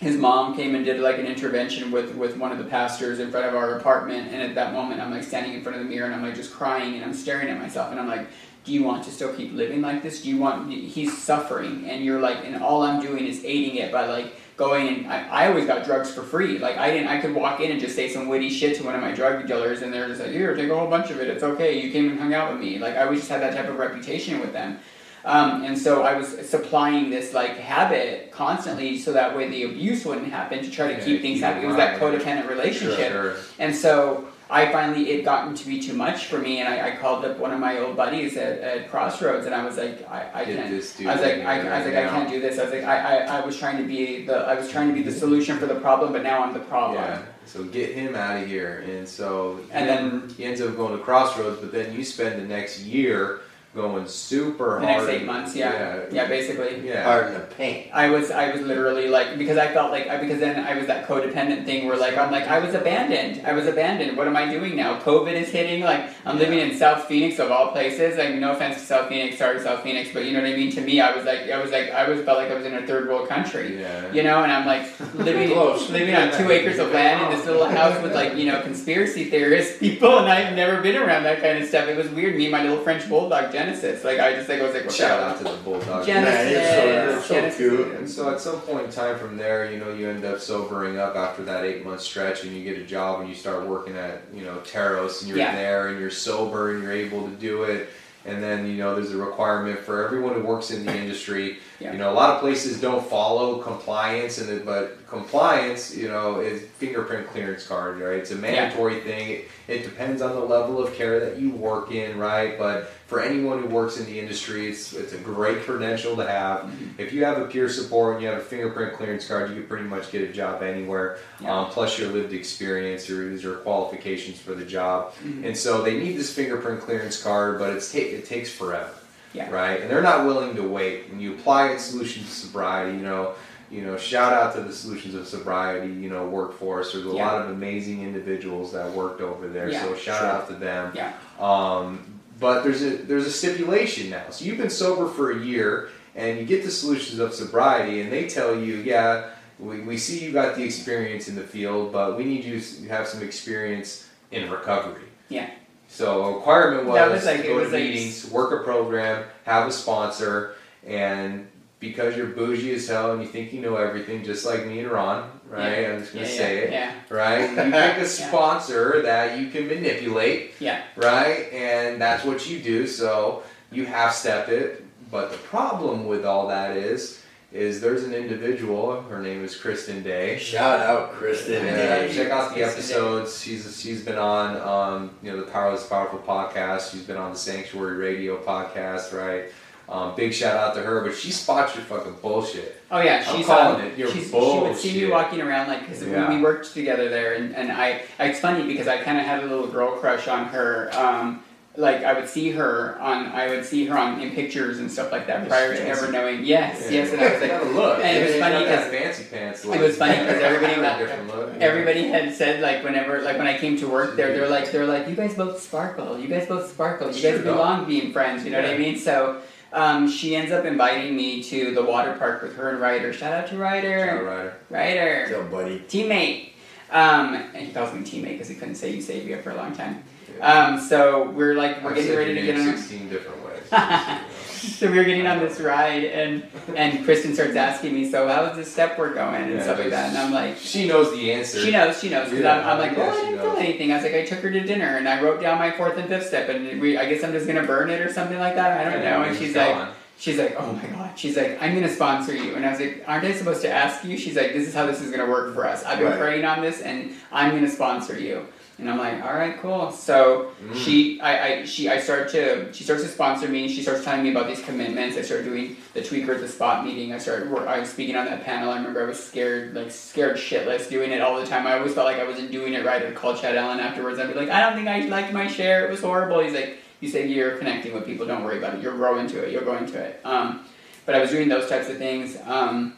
His mom came and did like an intervention with with one of the pastors in front of our apartment, and at that moment, I'm like standing in front of the mirror, and I'm like just crying, and I'm staring at myself, and I'm like, do you want to still keep living like this? Do you want? He's suffering, and you're like, and all I'm doing is aiding it by like going and I, I always got drugs for free. Like I didn't, I could walk in and just say some witty shit to one of my drug dealers, and they're just like, here, take a whole bunch of it. It's okay. You came and hung out with me. Like I always just had that type of reputation with them. Um, and so I was supplying this like habit constantly, so that way the abuse wouldn't happen to try to Yeah, keep things happy. it was that codependent relationship. Sure, sure. And so I finally, it gotten to be too much for me, and I, I called up one of my old buddies at, at Crossroads, and I was like, I, I can't. this I was like, I, I was like, right I can't do this. I was like, I, I, I was trying to be the, I was trying to be the solution for the problem, but now I'm the problem. Yeah. So get him out of here, and so And then- he ends up going to Crossroads. But then you spend the next year going super hard. The hard. next eight months, yeah, yeah, basically. Yeah. Hard in the paint. I was I was literally like because I felt like I, because then I was that codependent thing where like I'm like I was abandoned I was abandoned what am I doing now COVID is hitting like I'm living in South Phoenix of all places like no offense to South Phoenix sorry South Phoenix but you know what I mean to me I was like I was like I was felt like I was in a third world country Yeah. you know and I'm like living Close. living on two acres of land in this little house with like you know conspiracy theorist people and I've never been around that kind of stuff it was weird me and my little French bulldog Genesis like I just like I was like what the Shout out to the Bulldog. Genesis Man, it's so- it's so Genesis. cute. And so at some point in time from there, you know, you end up sobering up after that eight month stretch and you get a job and you start working at, you know, Taros and you're Yeah. there and you're sober and you're able to do it. And then, you know, there's a requirement for everyone who works in the industry. Yeah. You know, a lot of places don't follow compliance and but compliance, you know, is fingerprint clearance card, right? It's a mandatory thing. It, it depends on the level of care that you work in, right? But for anyone who works in the industry, it's it's a great credential to have. Mm-hmm. If you have a peer support and you have a fingerprint clearance card, you can pretty much get a job anywhere. Yeah. Um, plus your lived experience or your qualifications for the job. Mhm. And so they need this fingerprint clearance card, but it's ta- it takes forever. Yeah. Right? And they're not willing to wait. When you apply at Solutions of Sobriety, you know, you know, shout out to the Solutions of Sobriety, you know, workforce. There's a Yeah. lot of amazing individuals that worked over there. Yeah, so shout sure. out to them. Yeah. Um, but there's a there's a stipulation now. So you've been sober for a year, and you get the solutions of sobriety, and they tell you, yeah, we, we see you got the experience in the field, but we need you to have some experience in recovery. Yeah. So requirement was, That was like- go to like- meetings, work a program, have a sponsor, and because you're bougie as hell and you think you know everything, just like me and Ron, right? I'm just gonna yeah, say yeah, it, Yeah, right? You pick a sponsor that you can manipulate, yeah, right? And that's what you do. So you half step it. But the problem with all that is, is there's an individual. Her name is Kristen Day. Shout out Kristen. Yeah, Yeah, check out the Kristen Day. episodes. She's she's been on um, you know the Powerless Powerful podcast. She's been on the Sanctuary Radio podcast, right? Um, big shout out to her, but she spots your fucking bullshit. Oh yeah, I'm she's calling um, it your she's, she would see me walking around like because Yeah. we, we worked together there, and, and I, it's funny because I kind of had a little girl crush on her. Um, like I would see her on, I would see her on in pictures and stuff like that It's prior to fancy. ever knowing. Yes, Yeah. yes, and I was like, look. and it was funny because fancy pants. it was funny 'cause everybody got got- a different look. Everybody had said like whenever like when I came to work there, they're like they're like you guys both sparkle, you guys both sparkle, you Sure guys do. belong being friends. You know what I mean? So um, she ends up inviting me to the water park with her and Ryder. Shout out to Shout Ryder, out, Ryder. Ryder, What's buddy? teammate. Um, and he calls me teammate because he couldn't say you Eusebia for a long time. Um, so we're like we're I've getting ready to get on. sixteen different ways. so we were getting on this ride, and and Kristen starts asking me, so how's this step work going and Yeah, stuff like that, and I'm like. she knows the answer. She knows, she knows, because Yeah, I'm, I'm like, yeah, well, I didn't feel anything. I was like, I took her to dinner and I wrote down my fourth and fifth step, and we, I guess I'm just gonna burn it or something like that. I don't know. And she's like, she's like, oh my god. She's like, I'm gonna sponsor you. And I was like, aren't I supposed to ask you? She's like, this is how this is gonna work for us. I've been Right. praying on this, and I'm gonna sponsor you. And I'm like, all right, cool. So Mm. she, I, I, she, I start to, she starts to sponsor me. She starts telling me about these commitments. I started doing the tweaker at the spot meeting. I started, I was speaking on that panel. I remember I was scared, like scared shitless, doing it all the time. I always felt like I wasn't doing it right. I'd call Chad Allen afterwards. I'd be like, I don't think I liked my share. It was horrible. He's like, you say you're connecting with people. Don't worry about it. You'll grow into it. You'll go into it. Um, but I was doing those types of things. Um,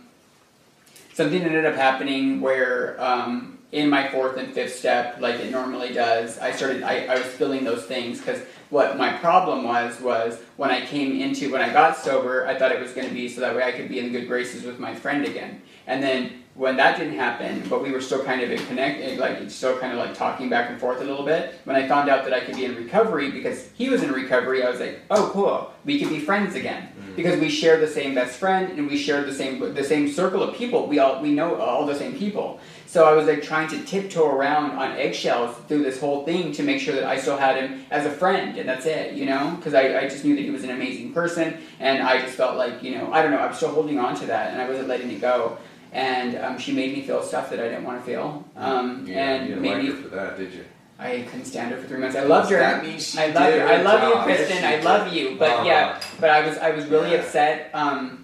something ended up happening where um, in my fourth and fifth step, like it normally does, I started. I, I was feeling those things because what my problem was was when I came into when I got sober, I thought it was going to be so that way I could be in good graces with my friend again, and then. When that didn't happen, but we were still kind of in connect, eh, like still kind of like talking back and forth a little bit. When I found out that I could be in recovery because he was in recovery, I was like, "Oh, cool, we could be friends again." Mm-hmm. because we share the same best friend and we share the same the same circle of people. We all we know all the same people. So I was like trying to tiptoe around on eggshells through this whole thing to make sure that I still had him as a friend, and that's it, you know. Because I, I just knew that he was an amazing person, and I just felt like you know I don't know I was still holding on to that, and I wasn't letting it go. And um, she made me feel stuff that I didn't want to feel, um, You, and you didn't maybe like her for that, did you? I couldn't stand her for three months. I loved her. That means she I did love you. her I love you. Kristen. Yes, I love you. But Uh-huh. yeah, but I was I was really Yeah. upset. Um,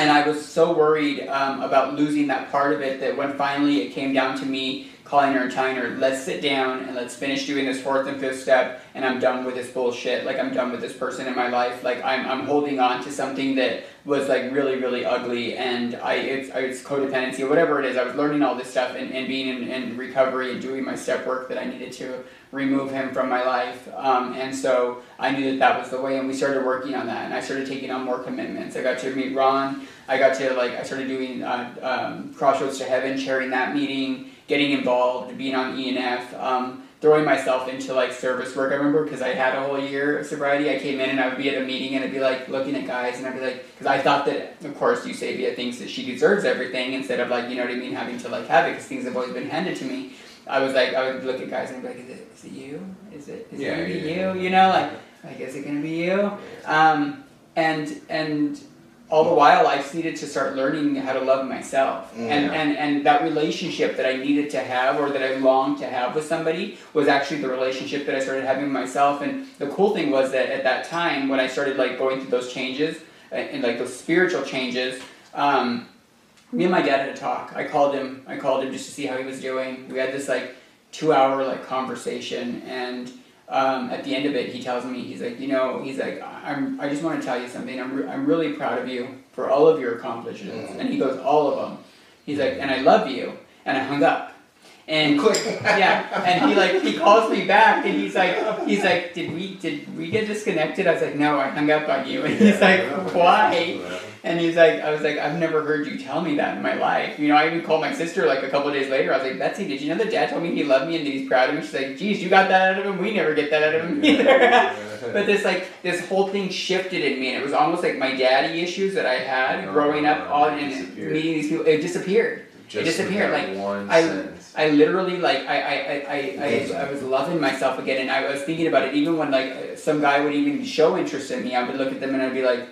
and I was so worried um, about losing that part of it that when finally it came down to me calling her and telling her, let's sit down and let's finish doing this fourth and fifth step, and I'm done with this bullshit. Like I'm done with this person in my life. Like I'm I'm holding on to something that was like really really ugly, and I it's it's codependency or whatever it is. I was learning all this stuff and, and being in, in recovery and doing my step work that I needed to remove him from my life. Um, and so I knew that that was the way, and we started working on that. And I started taking on more commitments. I got to meet Ron. I got to like I started doing uh, um, Crossroads to Heaven, chairing that meeting, getting involved, being on ENF. Um, throwing myself into like service work. I remember because I had a whole year of sobriety. I came in and I would be at a meeting and I'd be like looking at guys and I'd be like, because I thought that, of course, Eusebia thinks that she deserves everything instead of like, you know what I mean, having to like have it because things have always been handed to me. I was like, I would look at guys and be like, is it, is it you? Is it, is Yeah, it gonna be yeah, you? You know, like, like, is it gonna be you? Um, and and all the while I just needed to start learning how to love myself. And, Yeah. and and that relationship that I needed to have or that I longed to have with somebody was actually the relationship that I started having with myself. And the cool thing was that at that time when I started like going through those changes and, and like those spiritual changes, um, me and my dad had a talk. I called him. I called him just to see how he was doing. We had this like two hour like conversation and um, at the end of it, he tells me, he's like, you know, he's like, I'm, I just want to tell you something. I'm, re- I'm really proud of you for all of your accomplishments. And he goes, all of them. He's like, and I love you. And I hung up. And quick, yeah, and he like he calls me back and he's like he's like did we did we get disconnected? I was like no, I hung up on you. And he's like why? And he's like I was like I've never heard you tell me that in my life. You know I even called my sister like a couple of days later. I was like Betsy, did you know that Dad told me he loved me and that he's proud of me? She's like geez, you got that out of him. We never get that out of him either. But this like this whole thing shifted in me, and it was almost like my daddy issues that I had Oh, growing up, all and meeting these people. It disappeared, Just disappeared, like, I- sentence. I literally like I I, I, I, I I was loving myself again, and I was thinking about it. Even when like some guy would even show interest in me, I would look at them and I'd be like,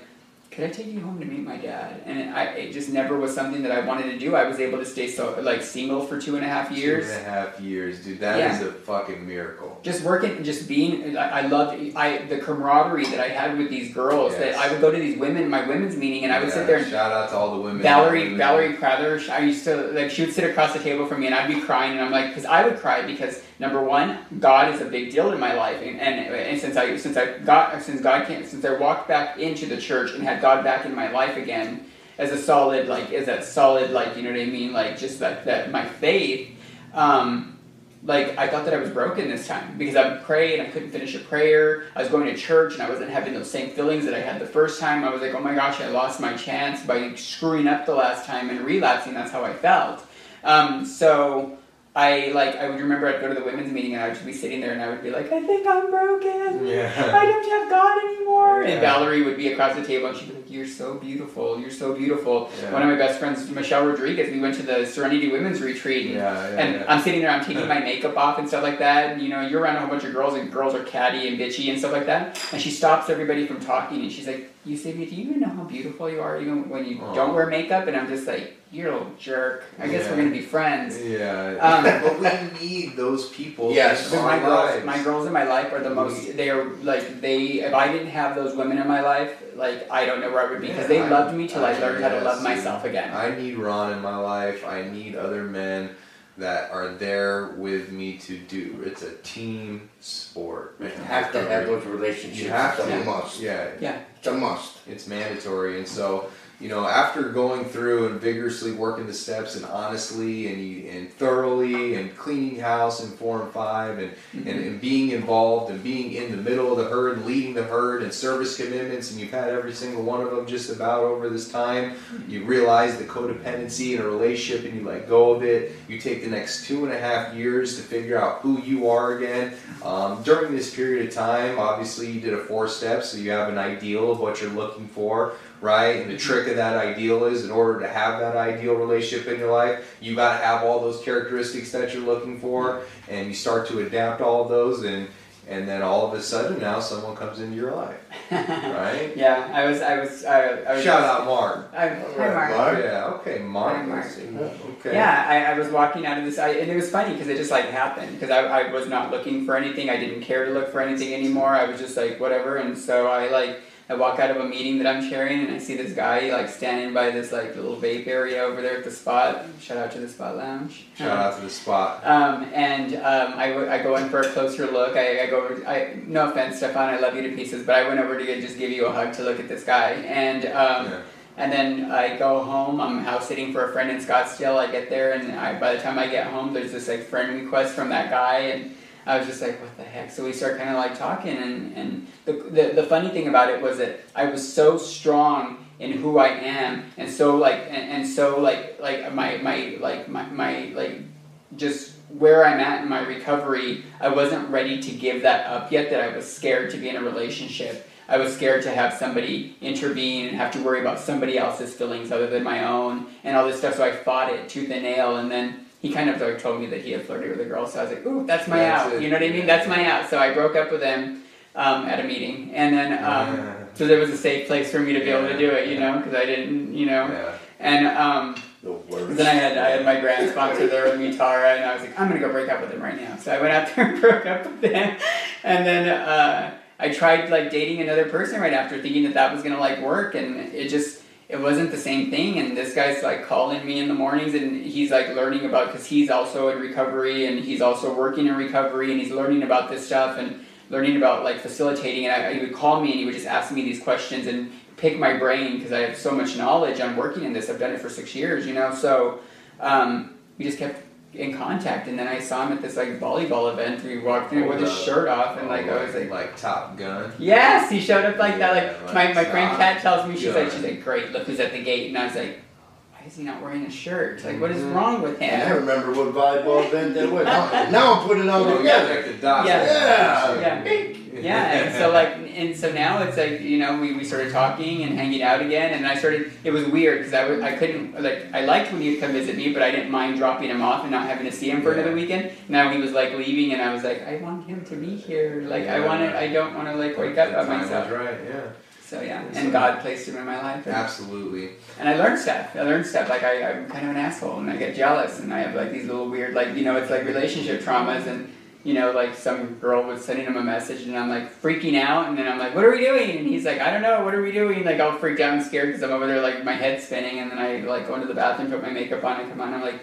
"Could I take you home to meet my dad?" And I it just never was something that I wanted to do. I was able to stay so like single for two and a half years. Two and a half years, dude. That is Yeah. a fucking miracle. just working, just being, I, I loved I the camaraderie that I had with these girls. That I would go to these women, my women's meeting, and I would Yeah, sit there and shout out to all the women. Valerie, that Valerie Crowther, I used to like she would sit across the table from me and I'd be crying and I'm like, because I would cry because number one, God is a big deal in my life and, and and since I since I got since God came since I walked back into the church and had God back in my life again as a solid like as that solid like you know what I mean like just that that my faith, um, like I thought that I was broken this time because I would pray and I couldn't finish a prayer. I was going to church and I wasn't having those same feelings that I had the first time. I was like, oh my gosh, I lost my chance by screwing up the last time and relapsing. That's how I felt. Um, so I like I would remember I'd go to the women's meeting and I would just be sitting there and I would be like, I think I'm broken. Yeah. I don't have God anymore. And Valerie would be across the table and she'd be like, You're so beautiful. You're so beautiful. Yeah. One of my best friends, Michelle Rodriguez, we went to the Serenity Women's Retreat. and Yeah, yeah, and yeah. I'm sitting there, I'm taking my makeup off and stuff like that. And you know, you're around a whole bunch of girls, and girls are catty and bitchy and stuff like that. And she stops everybody from talking, and she's like, you "Eusebia, do you even know how beautiful you are, even when you Aw. don't wear makeup?" And I'm just like, "You're a little jerk. I guess Yeah. we're gonna be friends." Yeah. Um, but we need those people. Yes. in my girls, lives. my girls in my life are the most. They are like they. If I didn't have those women in my life, like I don't know where I would be because they I- loved me till I, I- learned how to love myself again. I need Ron in my life. I need other men that are there with me to do. It's a team sport. You have to have those relationships. You have to. a must. Yeah, It's a must. it's mandatory. And so, you know, after going through and vigorously working the steps and honestly and and thoroughly and cleaning house in four and five and, and, and being involved and being in the middle of the herd and leading the herd and service commitments and you've had every single one of them just about over this time, you realize the codependency in a relationship and you let go of it. You take the next two and a half years to figure out who you are again. Um, during this period of time, obviously you did a four steps, so you have an ideal of what you're looking for, right? And the mm-hmm. trick of that ideal is in order to have that ideal relationship in your life, you got to have all those characteristics that you're looking for, and you start to adapt all of those, and and then all of a sudden now someone comes into your life, right? yeah, I was. I was. I, I was Shout out Mark. I, hi, Mark. Mark. Yeah, okay, Mark. Hi, Mark. Mm-hmm. Okay. Yeah, I, I was walking out of this, I, and it was funny because it just like happened because I, I was not looking for anything. I didn't care to look for anything anymore. I was just like whatever, and so I like I walk out of a meeting that I'm chairing, and I see this guy like standing by this like little vape area over there at the spot. Shout out to the Spot Lounge. Shout out to the spot. Um, and um, I, w- I go in for a closer look. I, I go. Over, I no offense, Stefan. I love you to pieces, but I went over to just give you a hug to look at this guy, and um, Yeah. and then I go home. I'm house sitting for a friend in Scottsdale. I get there, and I, by the time I get home, there's this like friend request from that guy, and I was just like, what the heck? So we start kind of like talking, and and the, the the funny thing about it was that I was so strong in who I am, and so like and, and so like like my my like my my like just where I'm at in my recovery, I wasn't ready to give that up yet. That I was scared to be in a relationship. I was scared to have somebody intervene and have to worry about somebody else's feelings other than my own and all this stuff. So I fought it tooth and nail, and then he kind of like told me that he had flirted with a girl. So I was like, "Ooh, that's my That's out." it. You know what I mean? That's my out. So I broke up with him um, at a meeting, and then um, Yeah. so there was a safe place for me to be able to do it. You know, because I didn't, you know, Yeah. and. Um, The then I had I had my grand sponsor there with me, Tara, and I was like, I'm gonna go break up with him right now. So I went out there and broke up with him, and then uh, I tried like dating another person right after, thinking that that was gonna like work, and it just it wasn't the same thing. And this guy's like calling me in the mornings, and he's like learning about because he's also in recovery, and he's also working in recovery, and he's learning about this stuff and learning about like facilitating. And I, he would call me and he would just ask me these questions and pick my brain because I have so much knowledge i'm working in this. I've done it for six years, you know. So um, we just kept in contact, and then I saw him at this like volleyball event. We walked in with his oh, shirt off, and like I oh, was Oh, like, like Top Gun. yes, he showed up like that. Like like my, my friend Kat tells me she's like she's like great. Look who's at the gate, and I was like. Why is he not wearing a shirt? Like, what is Mhm. wrong with him? I remember what volleyball event that was. Now, now I'm putting it all together. connect the dots. Yeah. Yeah. Yeah, and so like, and so now it's like you know we, we started talking and hanging out again, and I started. It was weird because I was I couldn't like I liked when he'd come visit me, but I didn't mind dropping him off and not having to see him for Yeah. another weekend. Now he was like leaving, and I was like, I want him to be here. Like I want to. I don't want to like wake up The by time was myself. Right, yeah. So yeah, So- and God placed him in my life. And, Absolutely. and I learned stuff. I learned stuff. Like I, I'm kind of an asshole, and I get jealous, and I have like these little weird, like you know, it's like relationship traumas, and you know, like some girl was sending him a message, and I'm like freaking out, and then I'm like, "What are we doing?" And he's like, "I don't know. What are we doing?" Like all freaked out and scared because I'm over there, like my head's spinning, and then I like go into the bathroom, put my makeup on, and come on. I'm like.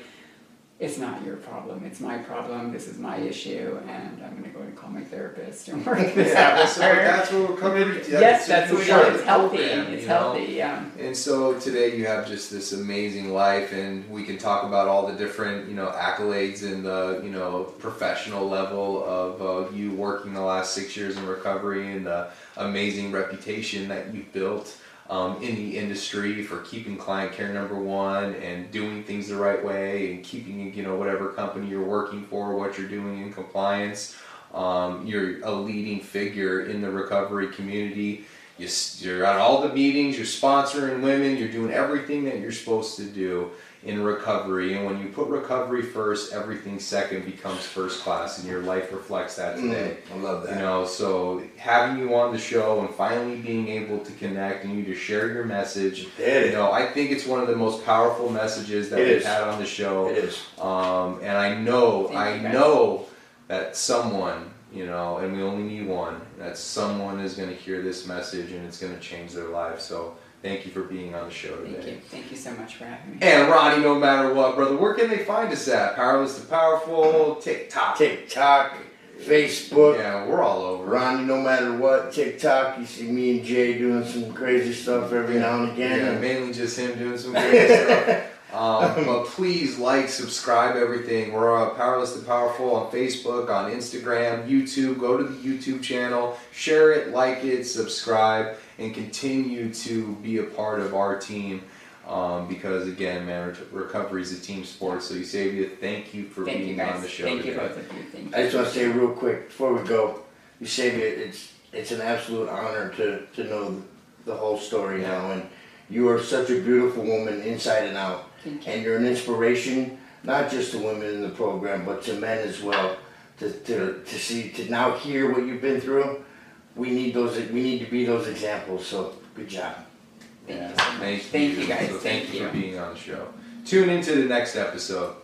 It's not your problem. It's my problem. This is my issue, and I'm gonna go and call my therapist and work this out Yeah, with so that's what we're coming to. yes, that's what sure. It's healthy. Program, It's you know? healthy. Yeah. And so today you have just this amazing life, and we can talk about all the different, you know, accolades and the, you know, professional level of uh, you working the last six years in recovery and the amazing reputation that you've built um, in the industry for keeping client care number one and doing things the right way and keeping, you know, whatever company you're working for, what you're doing in compliance. Um, you're a leading figure in the recovery community. You, you're at all the meetings, you're sponsoring women, you're doing everything that you're supposed to do in recovery. And when you put recovery first, everything second becomes first class, and your life reflects that today. Mm, I love that. You know, so having you on the show and finally being able to connect and you to share your message, It you know, I think it's one of the most powerful messages that It we've is. had on the show. It is. Um, and I know, Thank I you, know that someone, you know, and we only need one, that someone is going to hear this message and it's going to change their life. So thank you for being on the show today. Thank you. Thank you so much for having me. And Ronnie, no matter what, brother, where can they find us at? Powerless to Powerful, TikTok. TikTok, Facebook, Yeah, we're all over. Ronnie, no matter what, TikTok, you see me and Jay doing some crazy stuff every now and again. Yeah, again. mainly just him doing some crazy stuff. Um, but please like, subscribe, everything. We're uh, Powerless to Powerful on Facebook, on Instagram, YouTube. Go to the YouTube channel, share it, like it, subscribe, and continue to be a part of our team. Um, because again, man, re- recovery is a team sport. So, Eusebia, thank you for Thank you being guys. on the show Thank today. you both of you. Thank you. I just want to say real quick before we go, Eusebia it's it's an absolute honor to, to know the whole story now, and you are such a beautiful woman inside and out, Thank you. And you're an inspiration not just to women in the program but to men as well. To, to, to see to now hear what you've been through, we need those we need to be those examples. So good job. Thank Yeah, you so. Thank, Thank you guys. So Thank thank you you. for being on the show. Tune into the next episode.